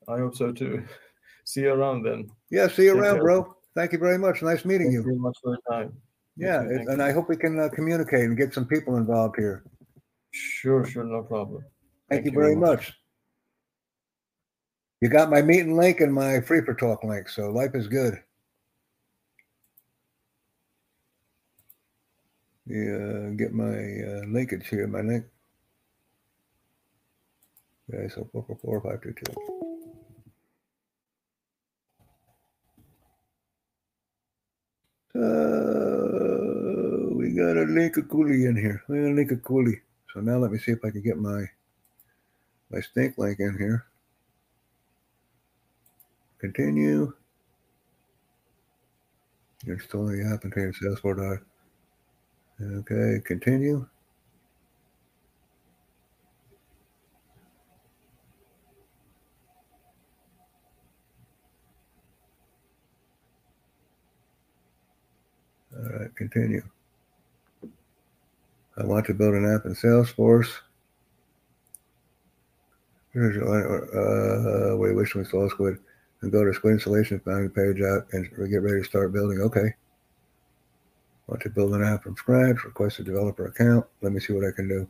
I hope so too. See you around then. Yeah, see you Take around, care. bro. Thank you very much. Nice meeting Thank you you. very much for your time. You Yeah, it- and. I hope we can uh, communicate and get some people involved here. Sure, sure, no problem. Thank, you very much. You got my meeting link and my free for talk link, so life is good. Yeah, get my uh, linkage here, my link. Okay, so four four four five two two. Uh, we got a leak a coolie in here. We got a leak a coolie So now let me see if I can get my my stink link in here. Continue. You're installing the app and creating Salesforce. Okay, continue. All right, continue. I want to build an app in Salesforce. Here's your, uh, wait, wish to install Skuid and go to Skuid installation, find the page out and get ready to start building. Okay. Want to build an app from scratch, request a developer account. Let me see what I can do.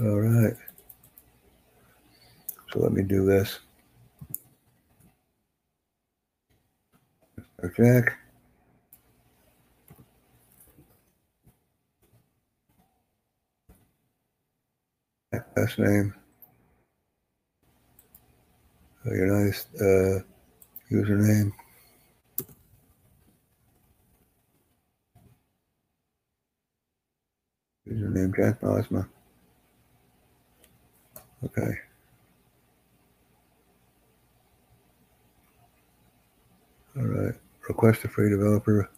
All right. So let me do this. Mr. Jack. Last name. Oh, your nice uh, username. Username Jack Bosma. Okay. All right. Request a free developer.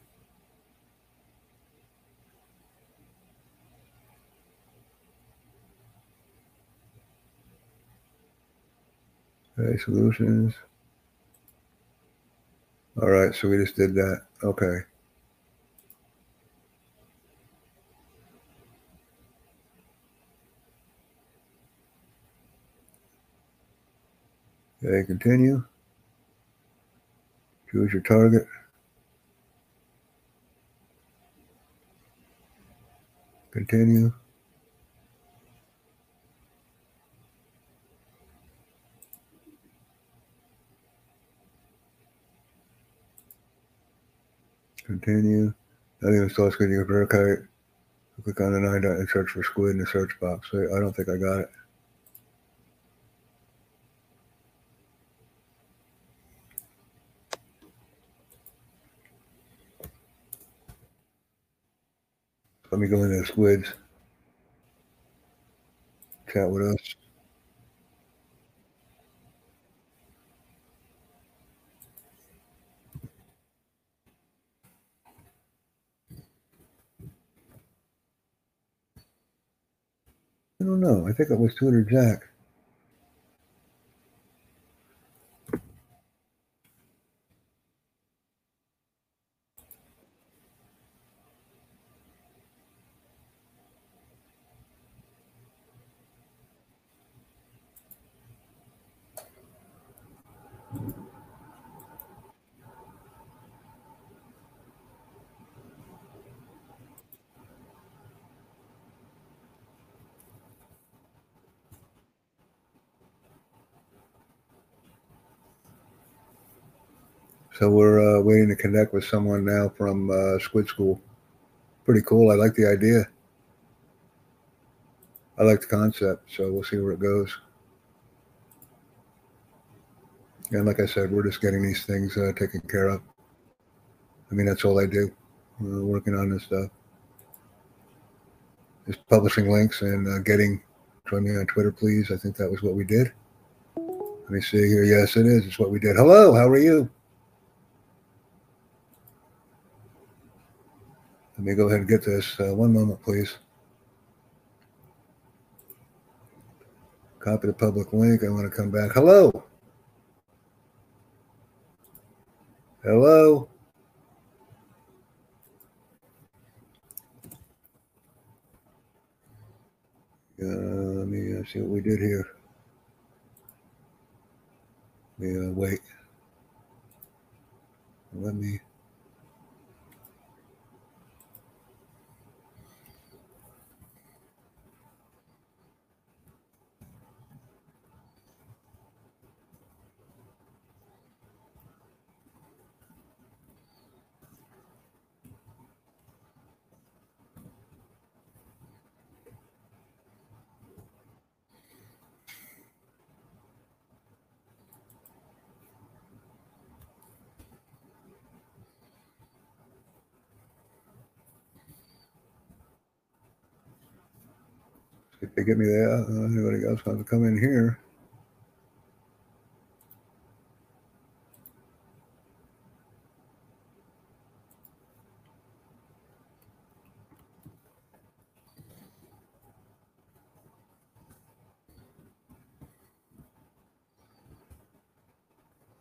Okay, solutions. All right, so we just did that. Okay. Okay, continue. Choose your target. Continue. Continue. Not even saw Skuid. You verify. Click on the nine dot and search for Skuid in the search box. So I don't think I got it. Let me go into Skuids. Chat with us. I don't know. I think it was Twitter Jack. So we're uh, waiting to connect with someone now from uh, Skuid School. Pretty cool. I like the idea. I like the concept. So we'll see where it goes. And like I said, we're just getting these things uh, taken care of. I mean, that's all I do. Working on this stuff. Just publishing links and uh, getting. Join me on Twitter, please. I think that was what we did. Let me see here. Yes, it is. It's what we did. Hello. How are you? Let me go ahead and get this. Uh, one moment, please. Copy the public link. I want to come back. Hello. Hello. Uh, let me uh, see what we did here. Let me uh, wait. Let me. If they get me uh, anybody else wants to come in here?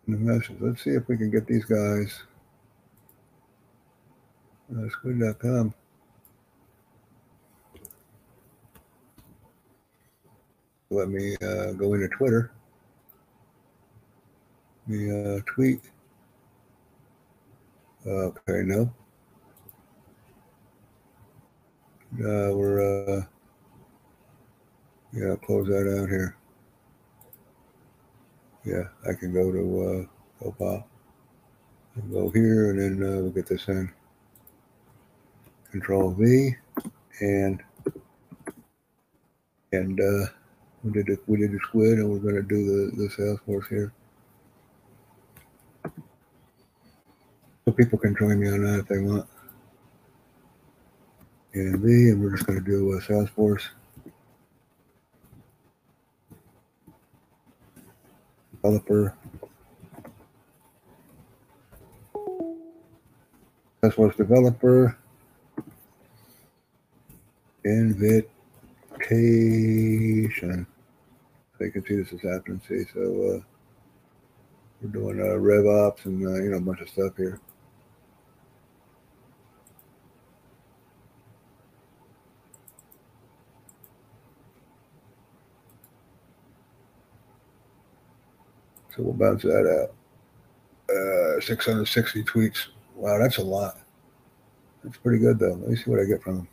the message. Let's see if we can get these guys. Uh, skuid.com. Let me uh, go into Twitter. Let me uh, tweet. Okay, no. Uh, we're, uh, yeah, I'll close that out here. Yeah, I can go to uh, Opal. Go here, and then uh, we'll get this in. Control V, and and uh, we did the, we did the Skuid, and we're going to do the the Salesforce here. So people can join me on that if they want. And V, and we're just going to do uh, Salesforce. Developer. Salesforce developer. Invitation. You can see this is happening. See, so uh, we're doing uh, ops and uh, you know a bunch of stuff here. So we'll bounce that out. Uh, 660 tweets. Wow, that's a lot. That's pretty good though. Let me see what I get from them.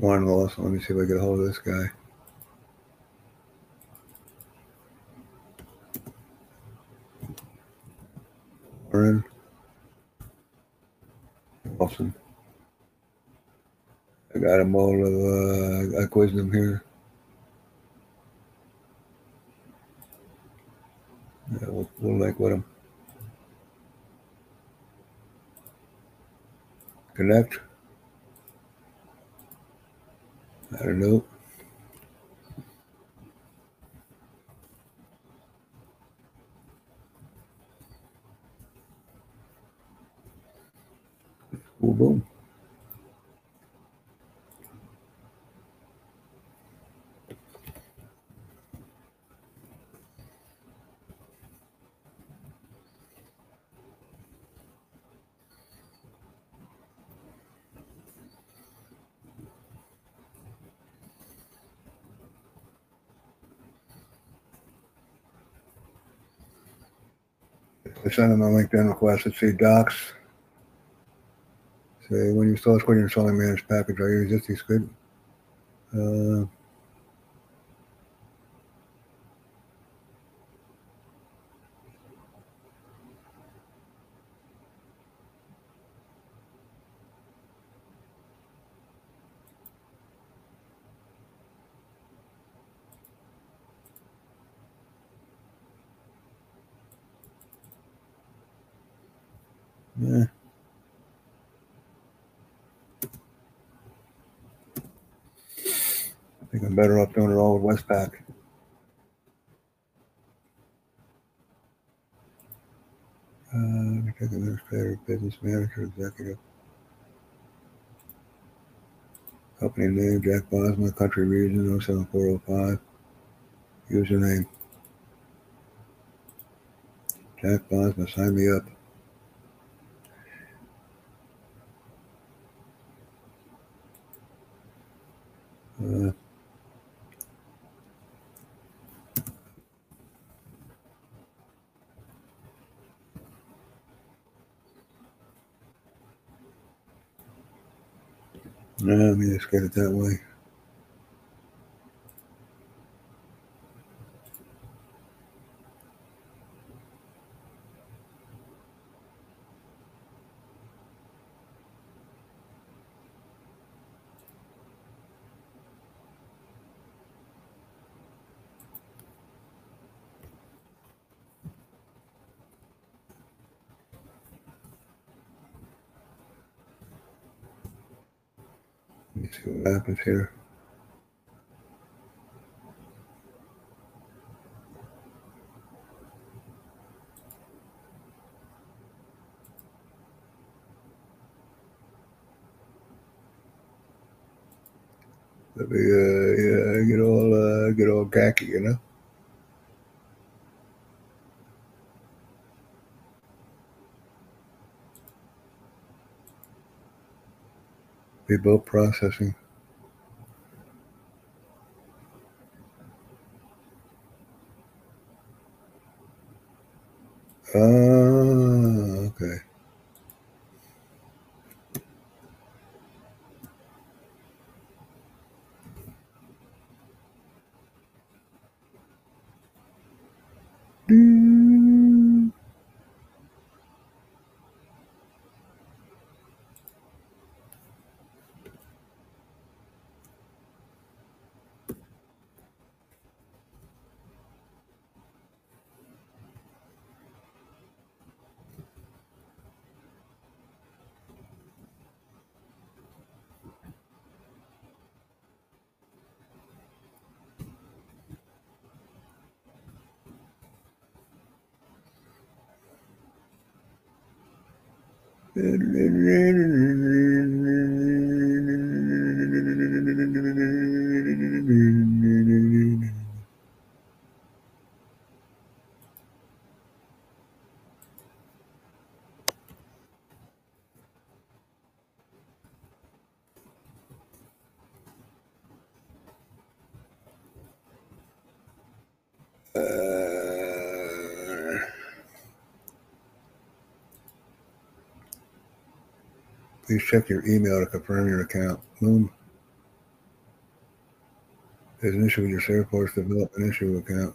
Warren Willis. Let me see if I get a hold of this guy. Warren Wilson. I got a all of, uh, I quizzed him here. Yeah, we'll, we'll link with him. Connect. I don't know. Boom, boom. I sent him a LinkedIn request. Let's see, docs. Say, when you install Skuid, you're installing managed package. Are you resisting Skuid? Uh, yeah. I think I'm better off doing it all with Westpac. Uh, check administrator, business manager, executive. Company name, Jack Bosma, country region, 07405. Username. Jack Bosma, sign me up. Uh, no, let me just get it that way. Be both processing. and then Please check your email to confirm your account. Boom. There's an issue with your Salesforce development issue account.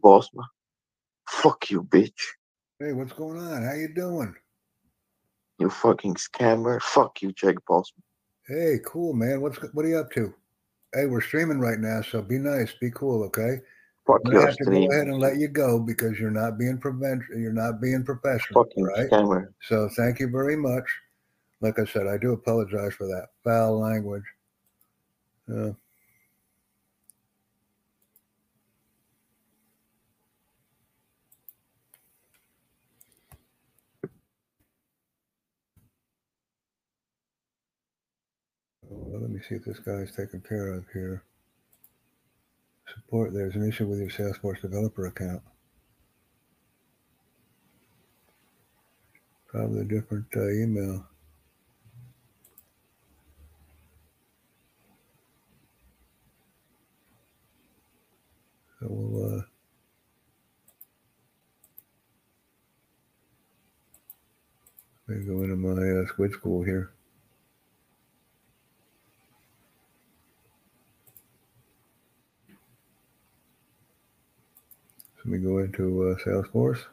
Bossman. Fuck you, bitch. Hey, what's going on? How you doing? You fucking scammer. Fuck you, Jack Bossman. Hey, cool, man. What's what are you up to? Hey, we're streaming right now, so be nice, be cool, okay? Fuck I have to go ahead and let you go because you're not being prevent you're not being professional, Fucking right? scammer. So thank you very much. Like I said, I do apologize for that foul language. Uh, well, let me see if this guy's taken care of here. Support. There's an issue with your Salesforce developer account. Probably a different uh, email. So we'll uh, me go into my uh, Skuid school here. Let me go into uh, Salesforce.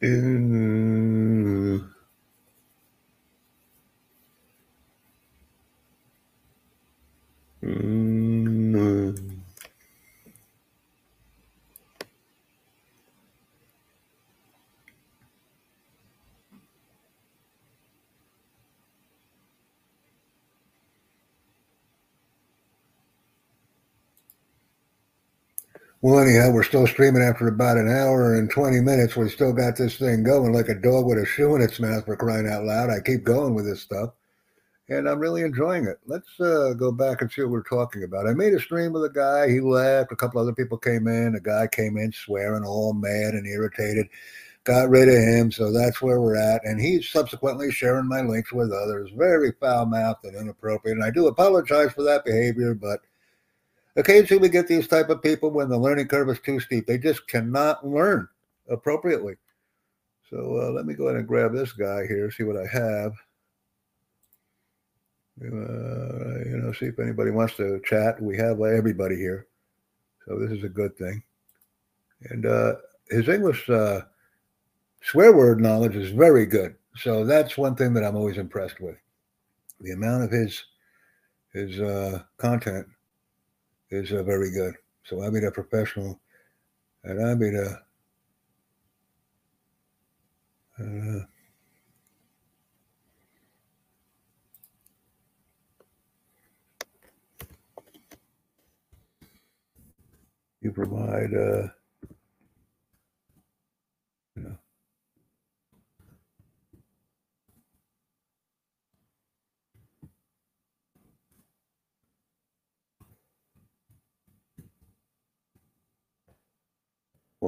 Uh, Well, anyhow, we're still streaming after about an hour and 20 minutes. We still got this thing going like a dog with a shoe in its mouth for crying out loud. I keep going with this stuff and I'm really enjoying it. Let's uh, go back and see what we're talking about. I made a stream with a guy. He left. A couple other people came in. A guy came in swearing, all mad and irritated. Got rid of him. So that's where we're at. And he's subsequently sharing my links with others. Very foul mouthed and inappropriate. And I do apologize for that behavior, but occasionally we get these type of people when the learning curve is too steep. They just cannot learn appropriately. So uh, let me go ahead and grab this guy here, see what I have. Uh, you know, see if anybody wants to chat. We have everybody here, so this is a good thing. And uh, his English uh, swear word knowledge is very good. So that's one thing that I'm always impressed with. The amount of his his uh, content is uh, very good. So I mean a professional, and I mean a. Uh, you provide uh,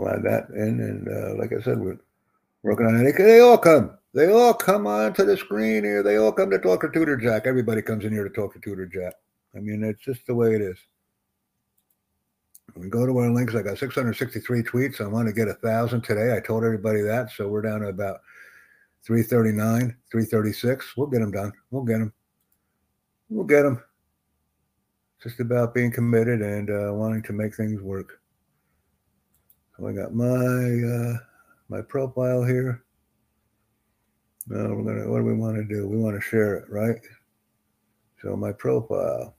we'll add that in and uh, like i said we're working on it they all come they all come onto the screen here they all come to talk to tutor jack everybody comes in here to talk to tutor jack i mean it's just the way it is we go to our links. I got 663 tweets. I want to get a thousand today. I told everybody that. So we're down to about 339, 336. We'll get them done. We'll get them. We'll get them. Just about being committed and uh, wanting to make things work. So I got my uh, my profile here. Now we're gonna. What do we want to do? We want to share it, right? So my profile.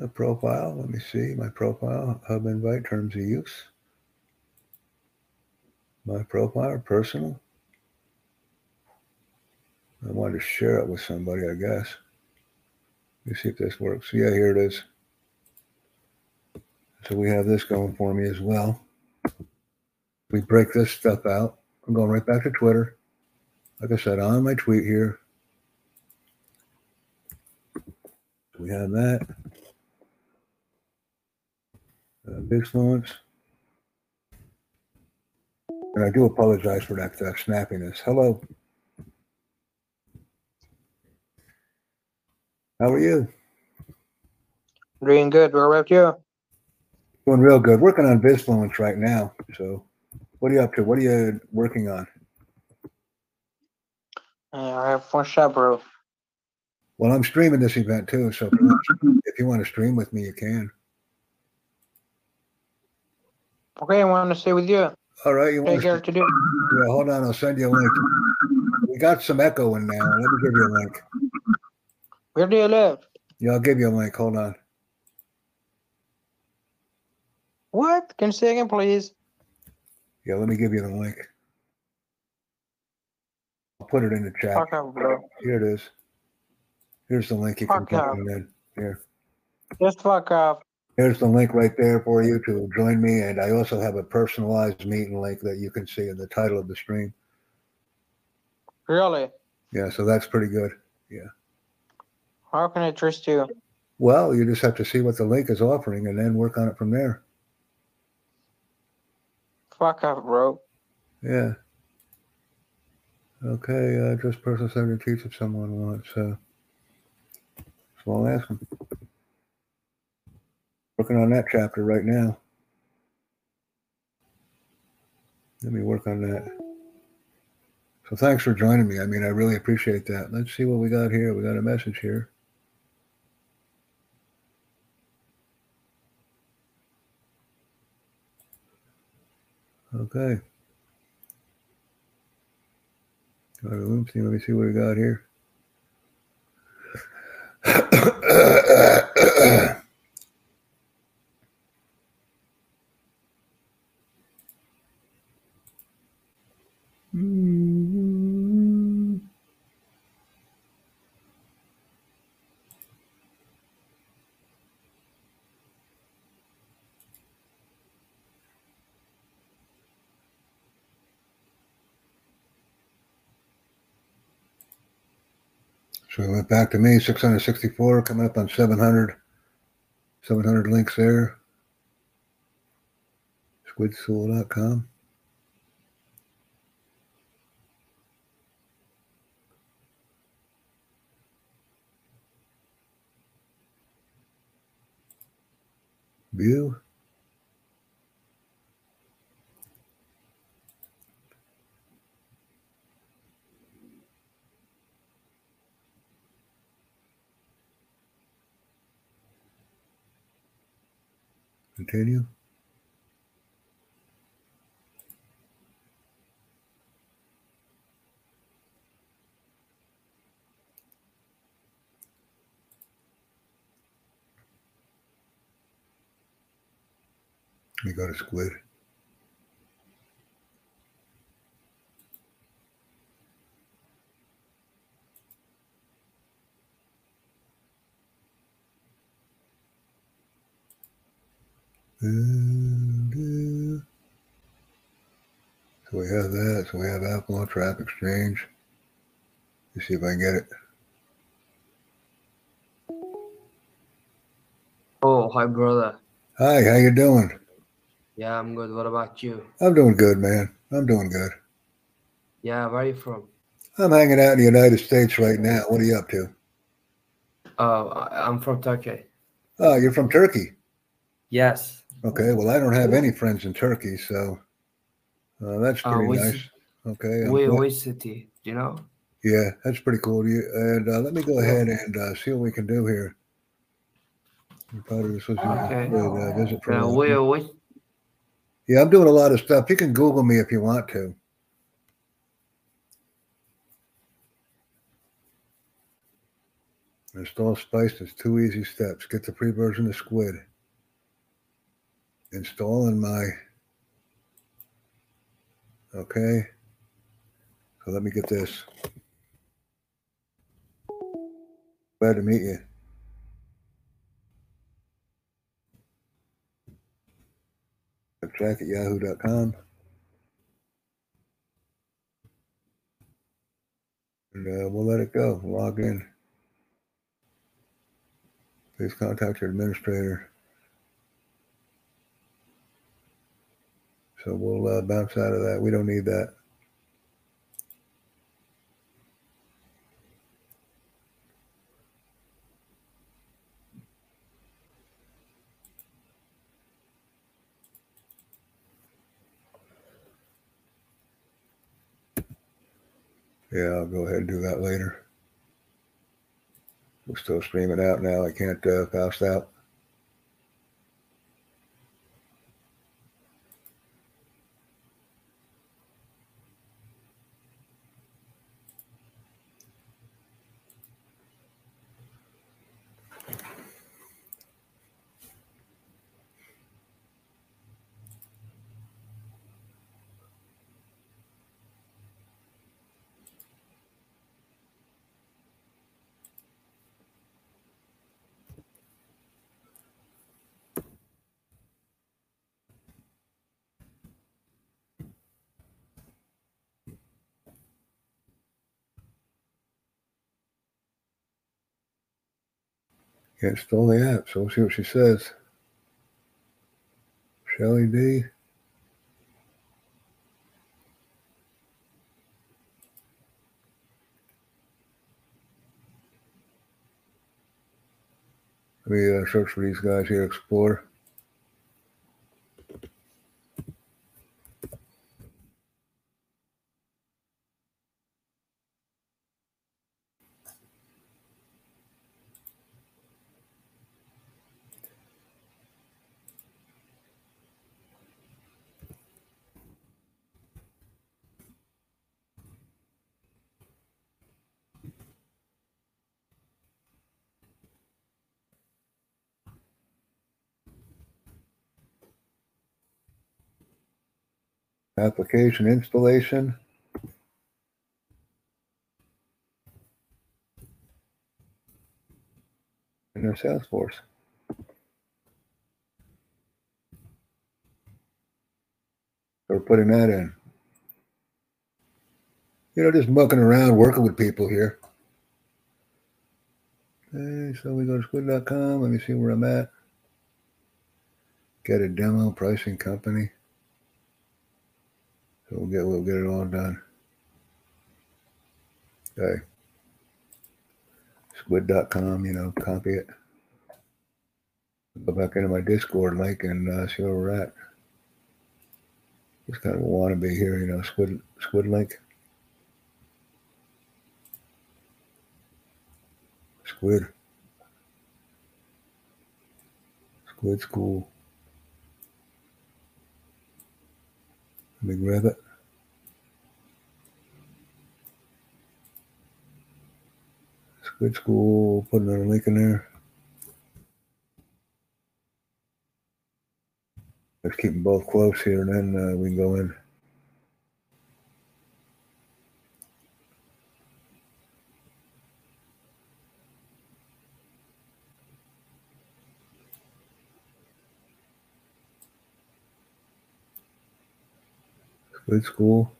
Uh, profile. Let me see my profile. Hub invite terms of use. My profile, personal. I wanted to share it with somebody, I guess. Let me see if this works. Yeah, here it is. So we have this going for me as well. We break this stuff out. I'm going right back to Twitter. Like I said, on my tweet here. We have that uh, influence. And I do apologize for that, that snappiness. Hello. How are you? Doing good. What about you? Doing real good. Working on Bizfluence right now. So, what are you up to? What are you working on? Uh, I have one shot, bro. Well, I'm streaming this event too. So, if you, want, if you want to stream with me, you can. Okay, I want to stay with you. All right, you want to? to do. Yeah, hold on. I'll send you a link. We got some echoing now. Let me give you a link. Where do you live? Yeah, I'll give you a link. Hold on. What? Can you say again, please? Yeah, let me give you the link. I'll put it in the chat. Off, bro. Here it is. Here's the link you can copy in. Here. Just fuck off. Here's the link right there for you to join me. And I also have a personalized meeting link that you can see in the title of the stream. Really? Yeah, so that's pretty good. Yeah. How can I trust you? Well, you just have to see what the link is offering and then work on it from there. Fuck off, bro. Yeah. Okay, uh, just personal center teach if someone wants. So I'll ask them. Working on that chapter right now. Let me work on that. So thanks for joining me. I mean, I really appreciate that. Let's see what we got here. We got a message here. Okay. Let me see, let me see what we got here. back to me, 664, coming up on 700. 700 links there. Squidsoul.com. View. Continue. We got a Skuid. So we have that. So we have Apple on Trap Exchange. Let's see if I can get it. Oh, hi, brother. Hi, how you doing? Yeah, I'm good. What about you? I'm doing good, man. I'm doing good. Yeah, where are you from? I'm hanging out in the United States right now. What are you up to? Oh, I- I'm from Turkey. Oh, you're from Turkey. Yes. Okay. Well, I don't have any friends in Turkey, so uh, that's Uh, pretty which- nice. Okay. Where, which city? You know? Yeah, that's pretty cool. You and uh, let me go ahead and uh, see what we can do here. You're part of the Association Okay. uh, visit for Uh, where, which? Yeah, I'm doing a lot of stuff. You can Google me if you want to. Install Spice. It's two easy steps. Get the free version of Skuid. Install in my. Okay. So let me get this. Glad to meet you. Jack at yahoo.com. And uh, we'll let it go. Log in. Please contact your administrator. So we'll uh, bounce out of that. We don't need that. Yeah, I'll go ahead and do that later. We're still streaming out now. I can't uh, pass out. Can't install the app, so we'll see what she says. Shelly D. Let me uh, search for these guys here, Explore. Application installation. In their Salesforce. So we're putting that in. You know, just mucking around, working with people here. Okay, so we go to skuid.com. Let me see where I'm at. Get a demo pricing company. We'll get we'll get it all done. Okay. Skuid.com, you know, copy it. Go back into my Discord link and uh, see where we're at. Just kind of a wannabe here, you know, Skuid Skuid link. Skuid. Skuid school. Let me grab it. Skuid school, put another link in there. Let's keep them both close here and then uh, we can go in. Skuid school.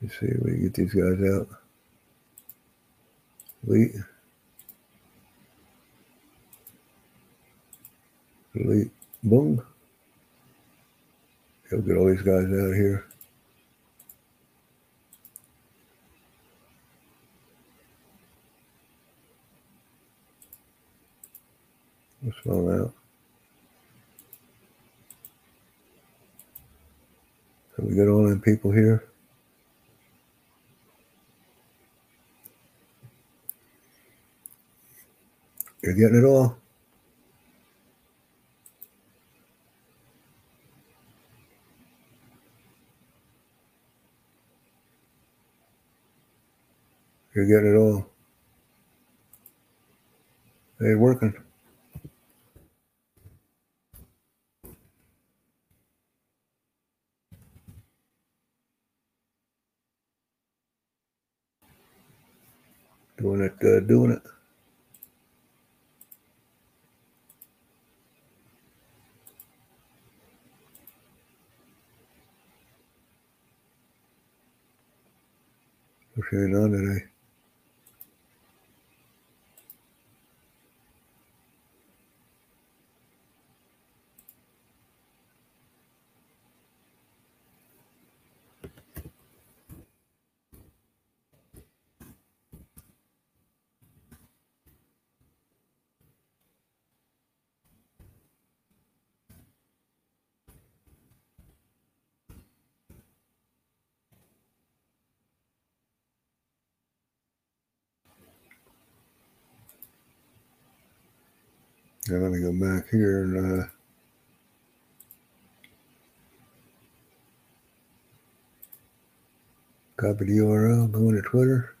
Let's see if we can get these guys out. Delete. Delete. Boom. He'll get all these guys out of here. Let's fall out. So we got all them people here. You're getting it all. You're getting it all. They working. Doing it, uh, doing it. Going on today? Now let me go back here and uh, copy the URL, go into Twitter.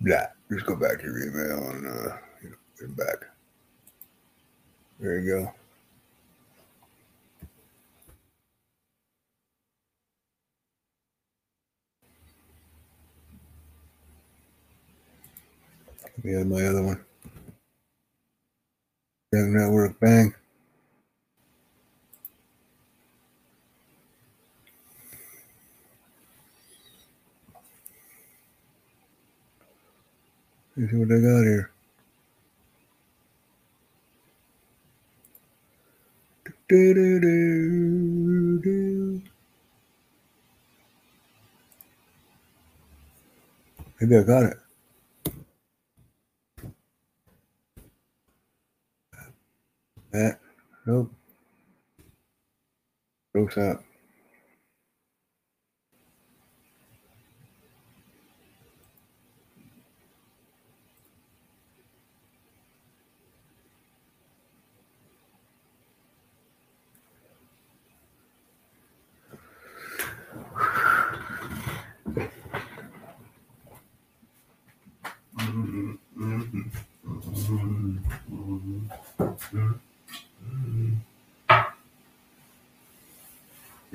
Nah, just go back to your email and uh, you know, get back. There you go. Let me add my other one. Young Network Bang. Let's see what they got here. Do, do, do, do. Maybe I got it. That nope. Goes up.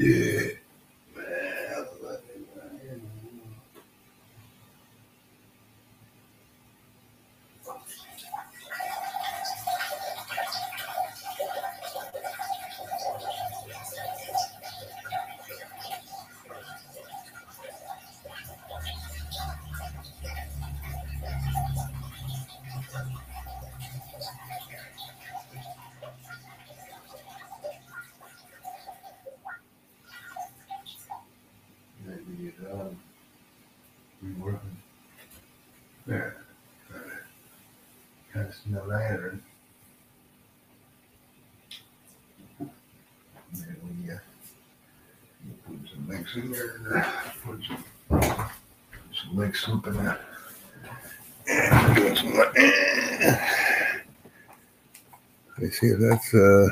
Yeah. That's the lantern. Then we, uh, put some mix in there, and, uh, put some, some mix soup in there. And do some, uh, Let's see if that's, uh,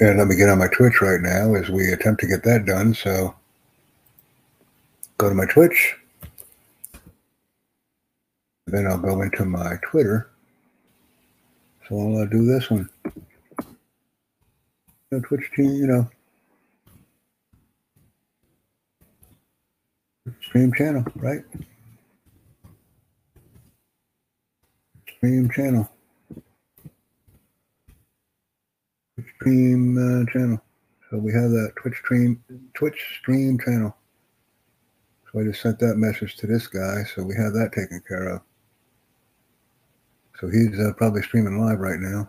And let me get on my Twitch right now as we attempt to get that done. So go to my Twitch. Then I'll go into my Twitter. So I'll uh, do this one. You know, Twitch team, you know. Stream channel, right? Stream channel. Twitch stream uh, channel. So we have that Twitch stream, Twitch stream channel. So I just sent that message to this guy. So we have that taken care of. So he's uh, probably streaming live right now.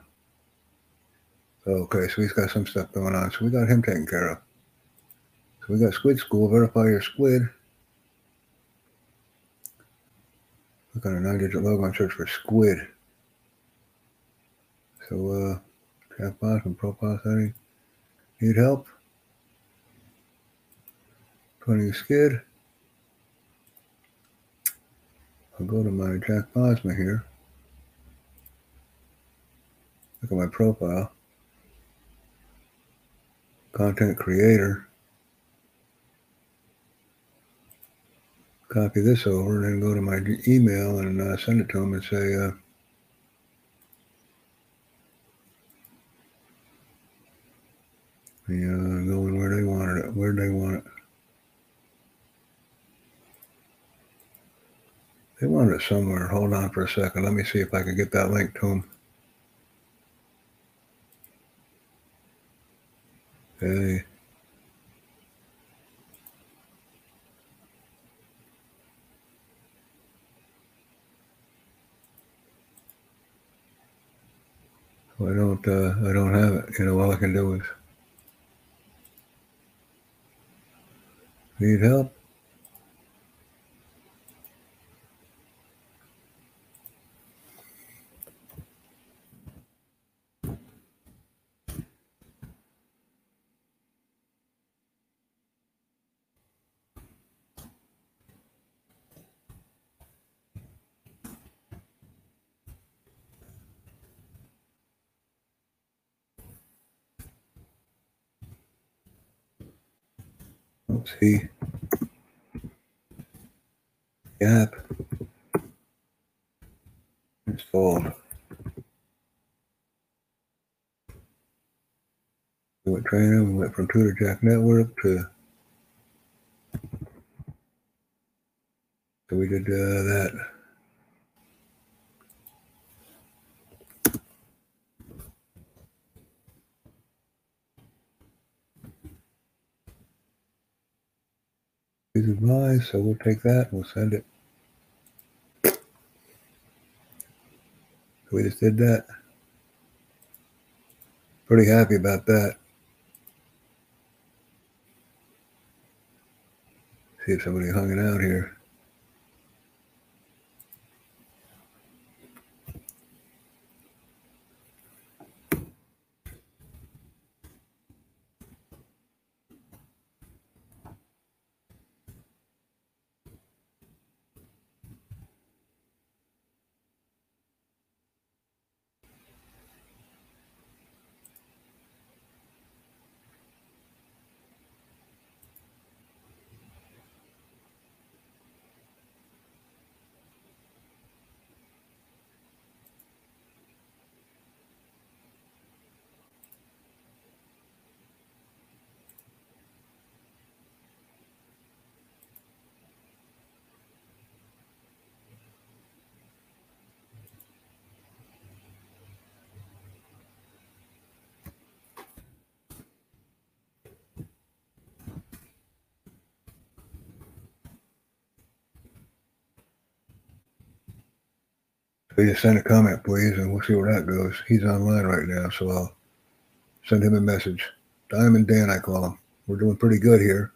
Okay, so he's got some stuff going on. So we got him taken care of. So we got Skuid School. Verify your Skuid. Look on a nine-digit logo and search for Skuid. So uh, chatbot and profile setting. Need help? Putting skid. I'll go to my Jack Bosma here. Look at my profile. Content creator. Copy this over and then go to my email and uh, send it to him and say, uh, yeah, going where they wanted it, where they want it. They wanted it somewhere. Hold on for a second. Let me see if I can get that link to them. Okay. I don't, uh, I don't have it. You know, all I can do is need help. See. App installed. We went training. We went from Tutor Jack Network to. So we did uh, that. Please advise, so we'll take that and we'll send it. We just did that. Pretty happy about that. See if somebody hung it out here. Just send a comment, please, and we'll see where that goes. He's online right now, so I'll send him a message. Diamond Dan, I call him. We're doing pretty good here.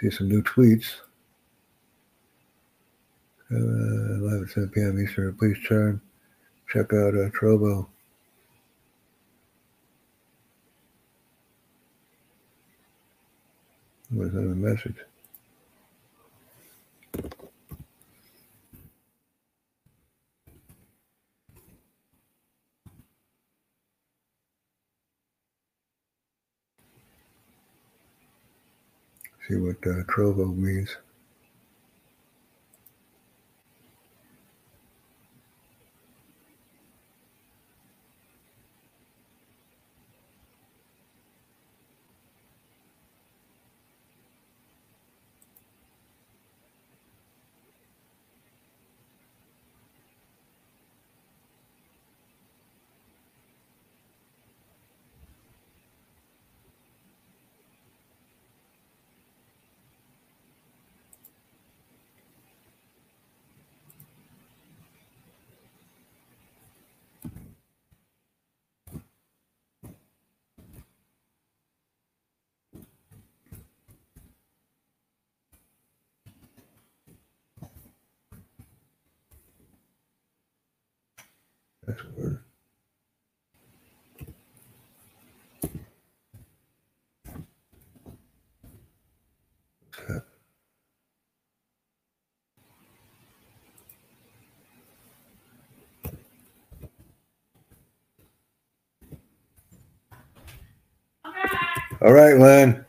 See some new tweets. Uh, live at 7 p.m. Eastern. Please turn, check out uh, to send a message. See what uh, Trovo means. That's weird. Okay. All right, Len.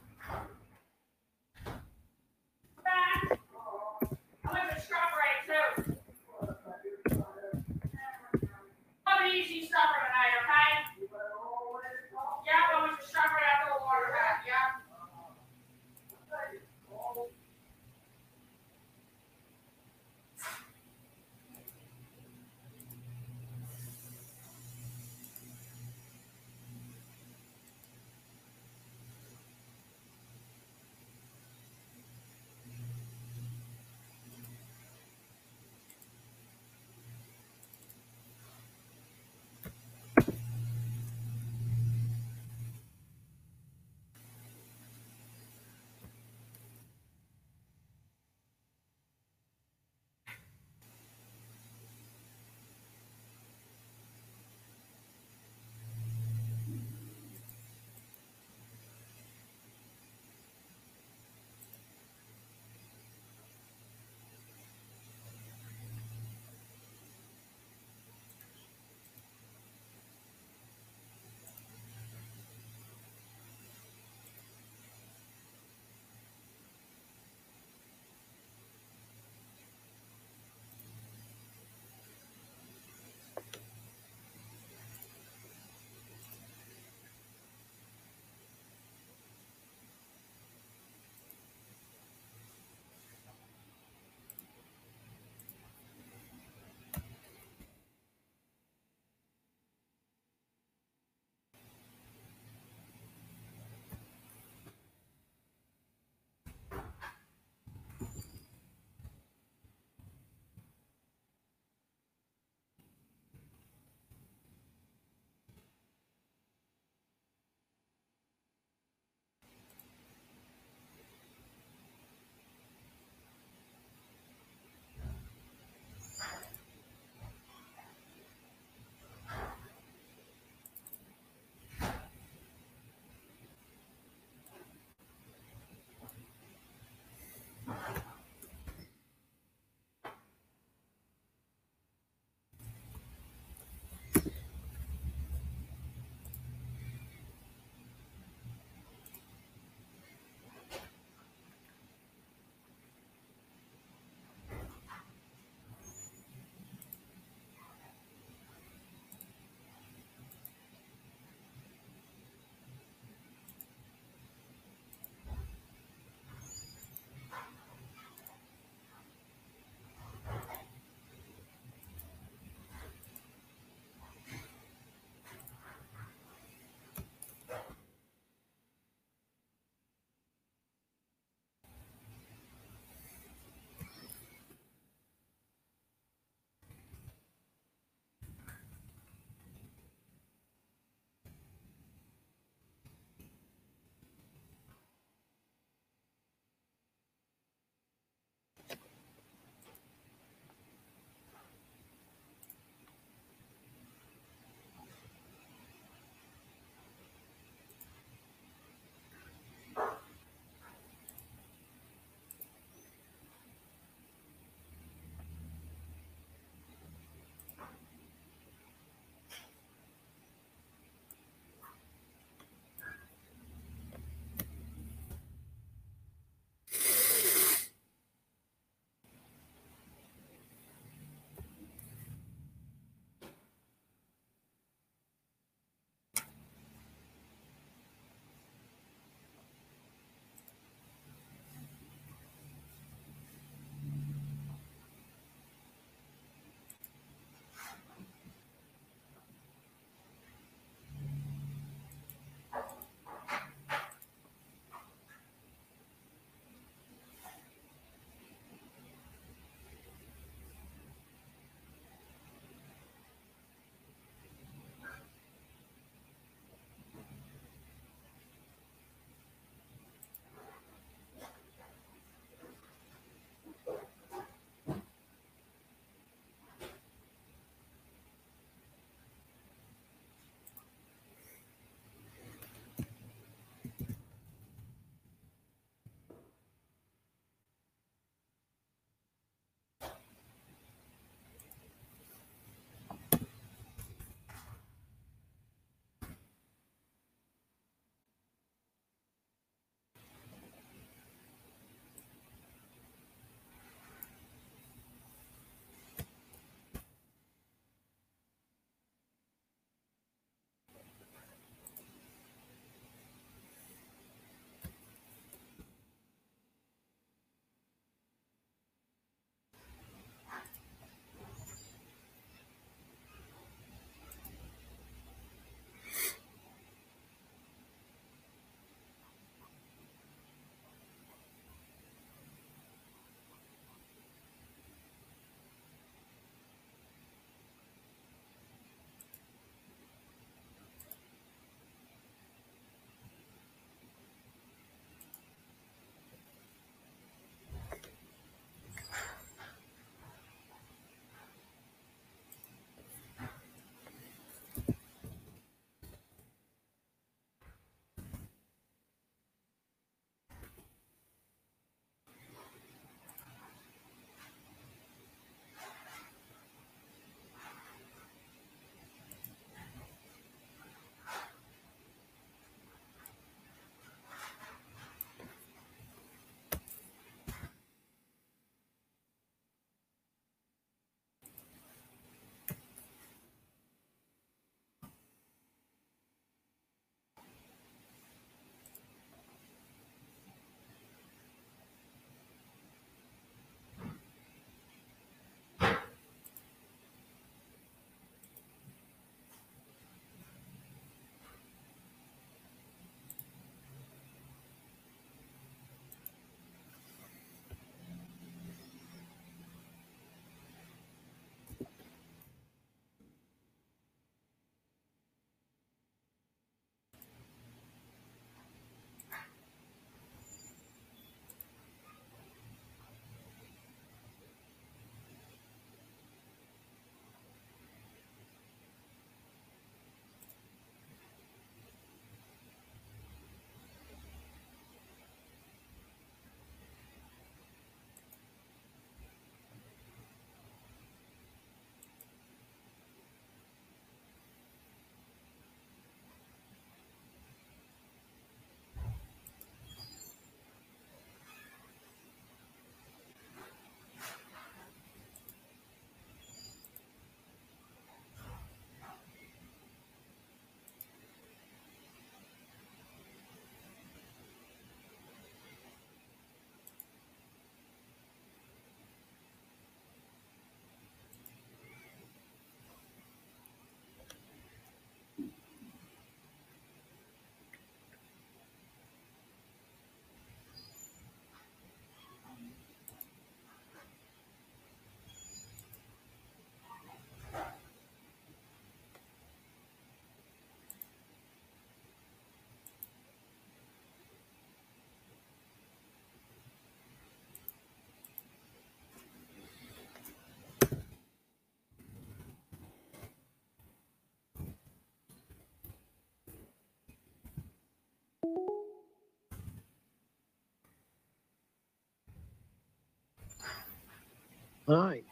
Hi,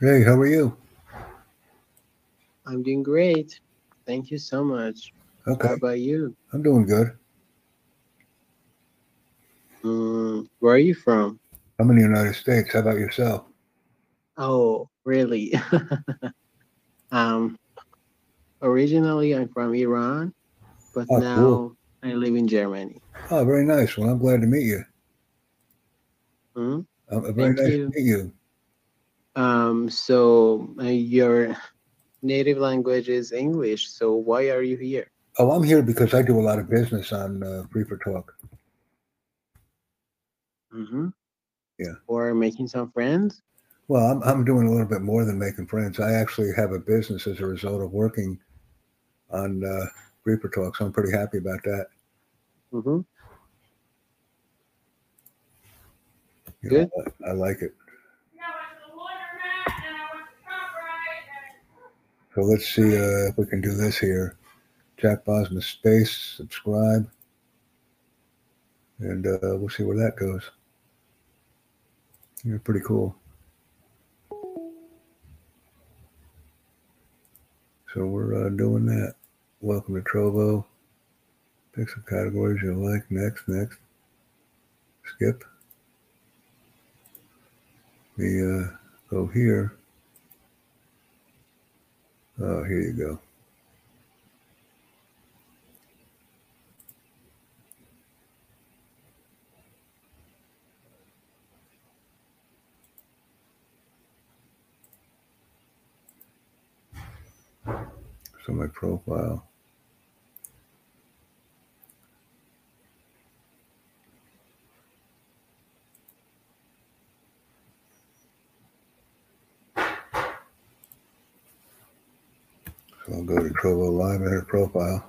Hey, how are you? I'm doing great. Thank you so much. Okay, How about you? I'm doing good. Mm, where are you from? I'm in the United States. How about yourself? Oh, really? um, originally I'm from Iran, but Oh, now cool. I live in Germany. Oh, very nice. Well, I'm glad to meet you. Hmm? Uh, very Thank nice you. to meet you. Um, so uh, your native language is English. So why are you here? Oh, I'm here because I do a lot of business on uh, for Talk. Mm-hmm. Yeah. Or making some friends? Well, I'm I'm doing a little bit more than making friends. I actually have a business as a result of working on uh, for Talk, so I'm pretty happy about that. Mm-hmm. You Good. know, I, I like it. So let's see uh, if we can do this here. Jack Bosma space, subscribe, and uh, we'll see where that goes. Yeah, pretty cool. So we're uh, doing that. Welcome to Trovo. Pick some categories you like. Next, next. Skip. We uh, go here. Oh, here you go. So my profile. So I'll go to Trovo Live Edit Profile.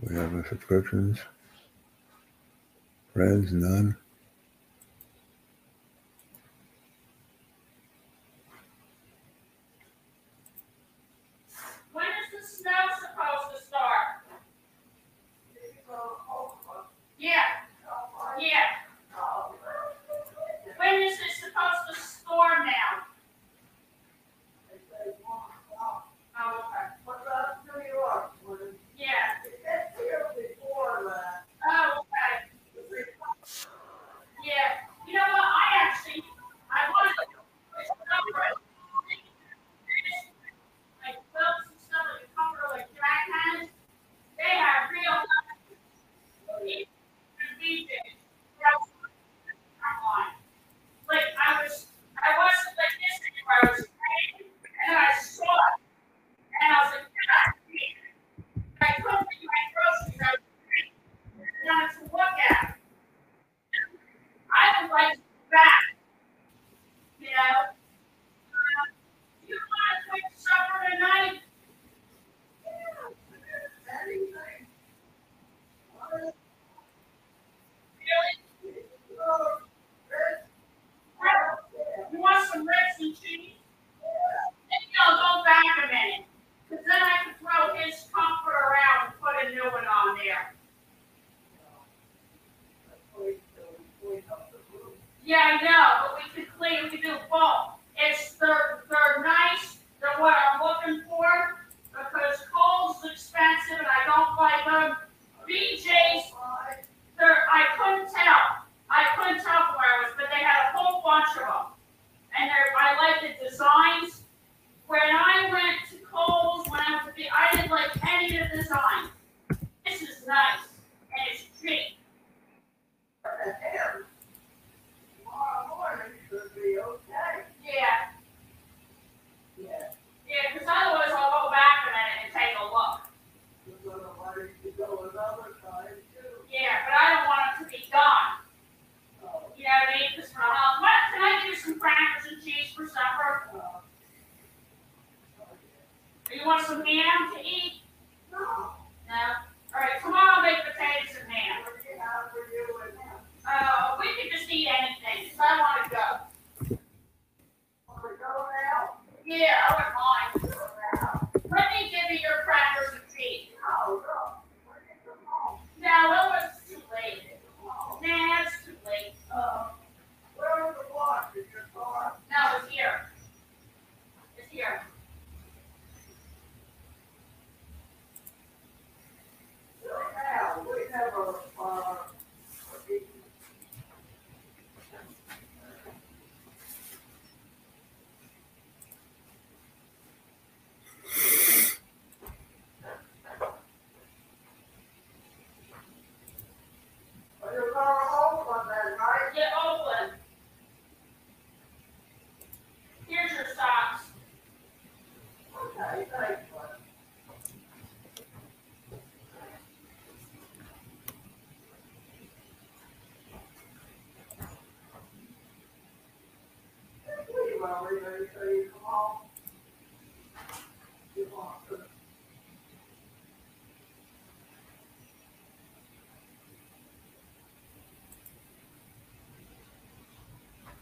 We have no subscriptions. Friends, none.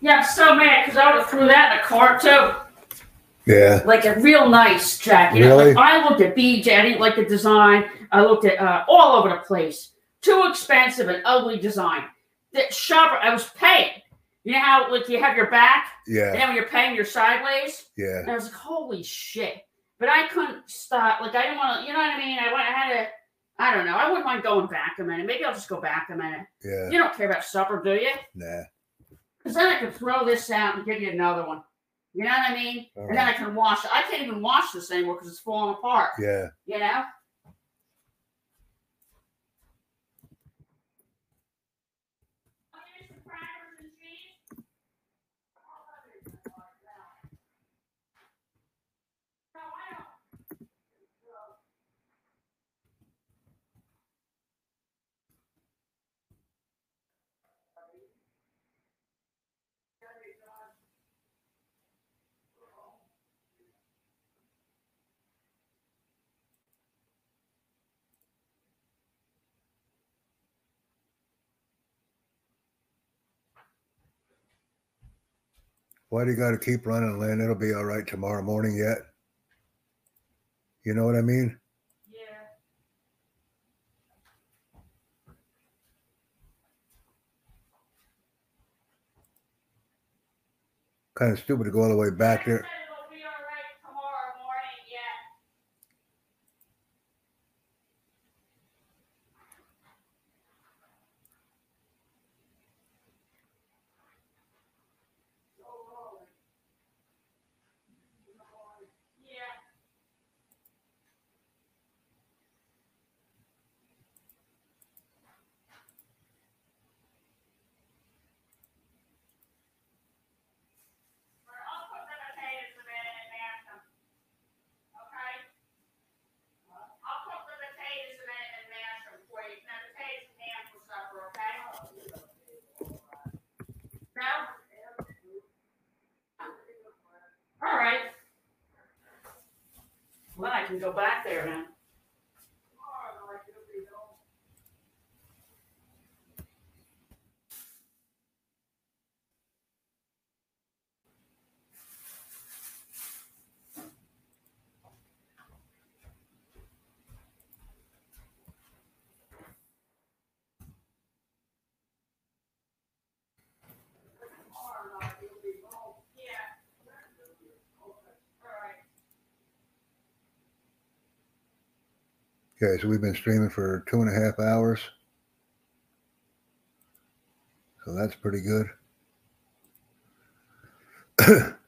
Yeah, I'm so mad because I would have threw that in a cart too. Yeah. Like a real nice jacket. Really? like, I looked at BJ. I didn't like the design. I looked at uh, all over the place. Too expensive and ugly design. That shopper, I was. You know how like you have your back, and Yeah. then when you're paying, you're sideways. Yeah. And I was like, holy shit. But I couldn't stop. Like, I didn't want to, you know what I mean? I, went, I had to, I don't know. I wouldn't mind going back a minute. Maybe I'll just go back a minute. Yeah. You don't care about supper, do you? Nah. Because then I could throw this out and give you another one. You know what I mean? All and then I can wash. I can't even wash this anymore because it's falling apart. Yeah. You know? Why do you got to keep running, Lynn? It'll be all right tomorrow morning yet. You know what I mean? Yeah. Kind of stupid to go all the way back there. It'll be all right tomorrow morning, yeah. Yeah. I'll put the potatoes in it and mash them. Okay? I'll put the potatoes in it and mash them for you. Now, potatoes and ham for supper, okay? No? All right. Well, I can go back there now. Okay, so we've been streaming for two and a half hours. So that's pretty good.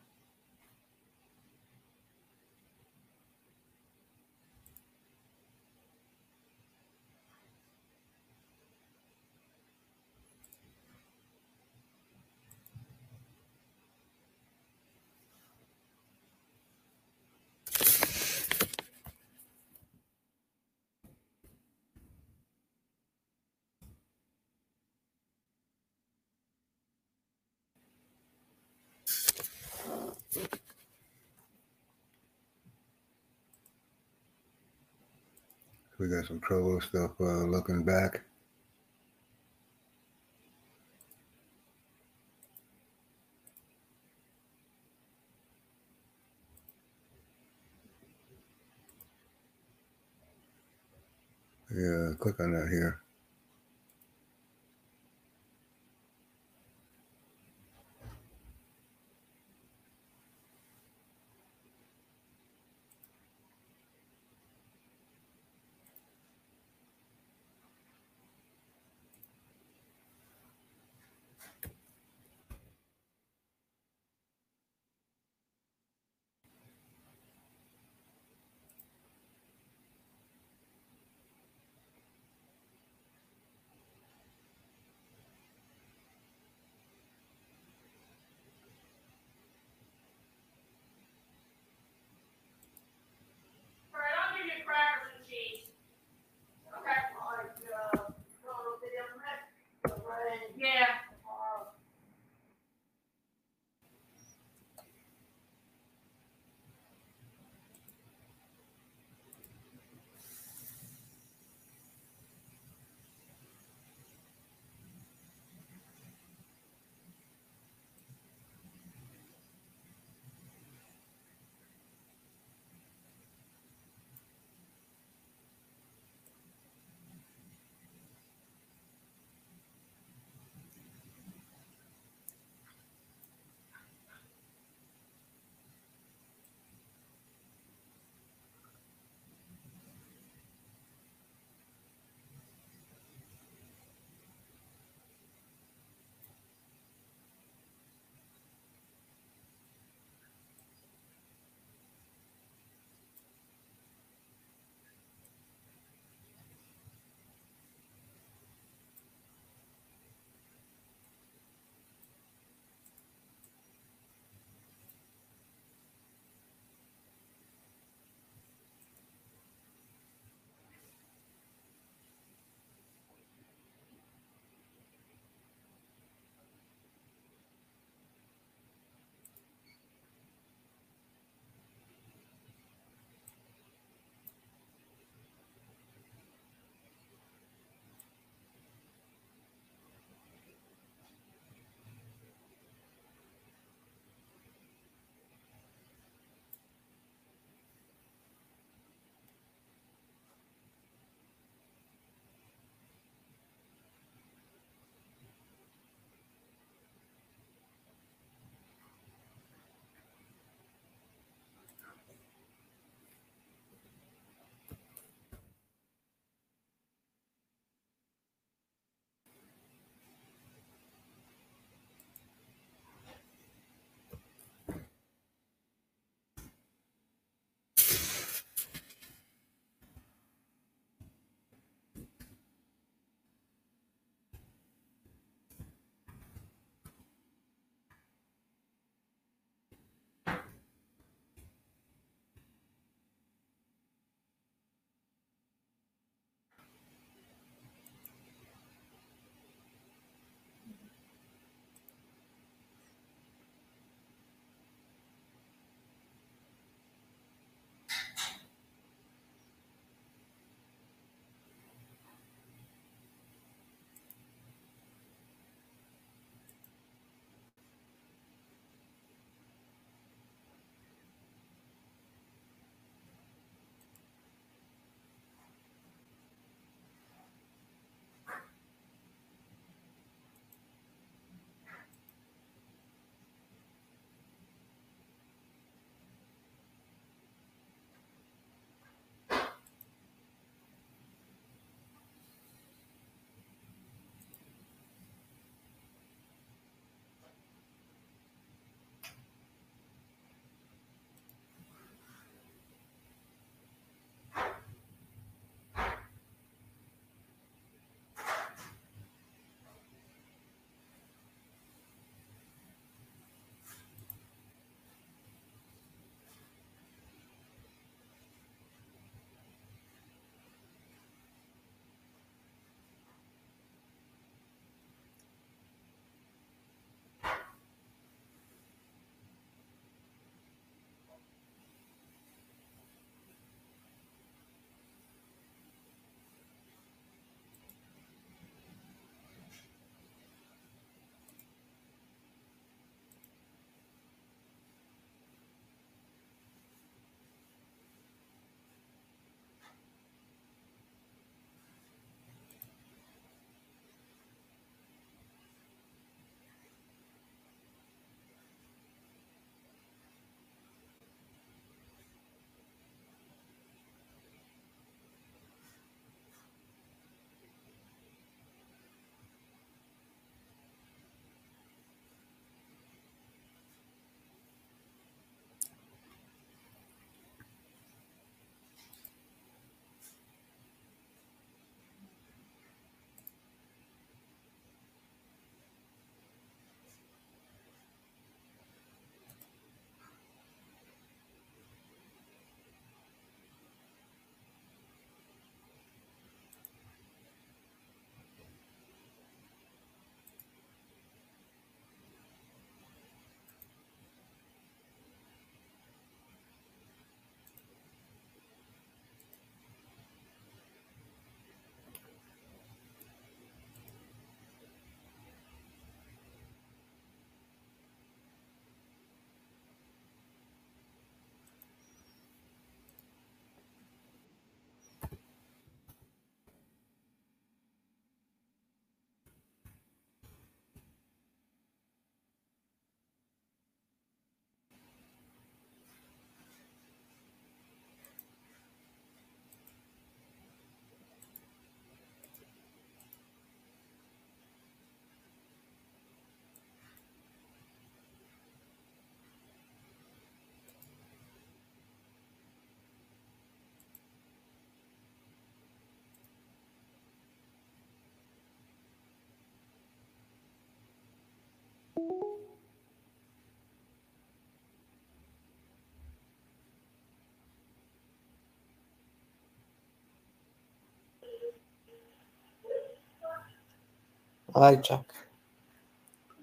We got some Trovo stuff uh, looking back. Yeah, click on that here. Hi, Chuck.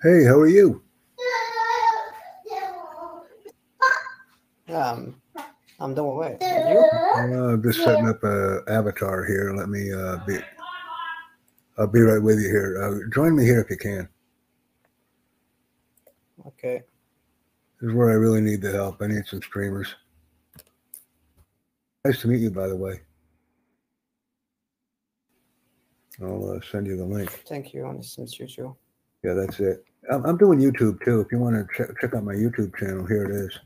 Hey, how are you? Um, I'm doing well. Are you? Uh, I'm just setting up a avatar here. Let me uh, be. I'll be right with you here. Uh, join me here if you can. Okay. This is where I really need the help. I need some streamers. Nice to meet you, by the way. I'll uh, send you the link. Thank you. To meet you too. Yeah, that's it. I'm, I'm doing YouTube too. If you want to check, check out my YouTube channel, here it is.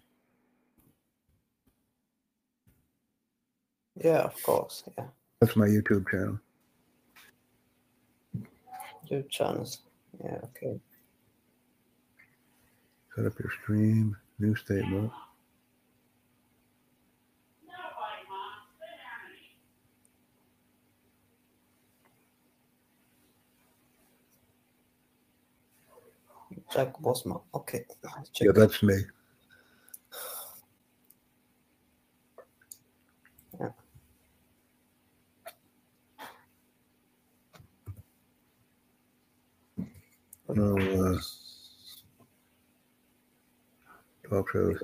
Yeah, of course. Yeah. That's my YouTube channel. Two channels. Yeah, okay. Set up your stream, new statement. Jack Bosma. Okay. Check. Yeah, that's me. Yeah. No, uh, talk shows.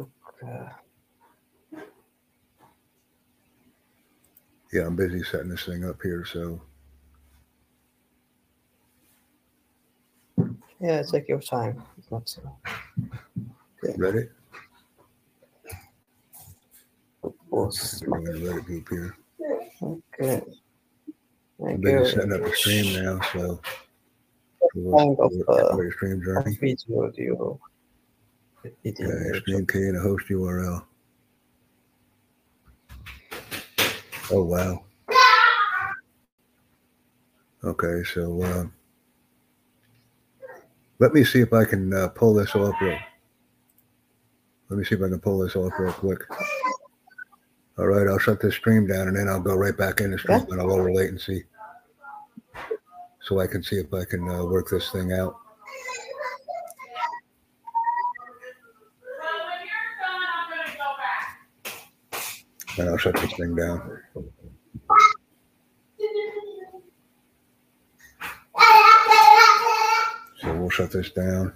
Yeah, I'm busy setting this thing up here. So yeah, take your time. Not so. ready? Boss. I'm gonna let it group here. Okay. I'm Thank busy you. setting up the stream now. So Kind of, uh, stream journey. video do you edit in Yeah, your your stream key and a host URL. Oh wow. Okay, so uh, let me see if I can uh, pull this off real. Let me see if I can pull this off real quick. All right, I'll shut this stream down and then I'll go right back in the stream and I'll lower latency, so I can see if I can uh, work this thing out. And I'll shut this thing down. So we'll shut this down.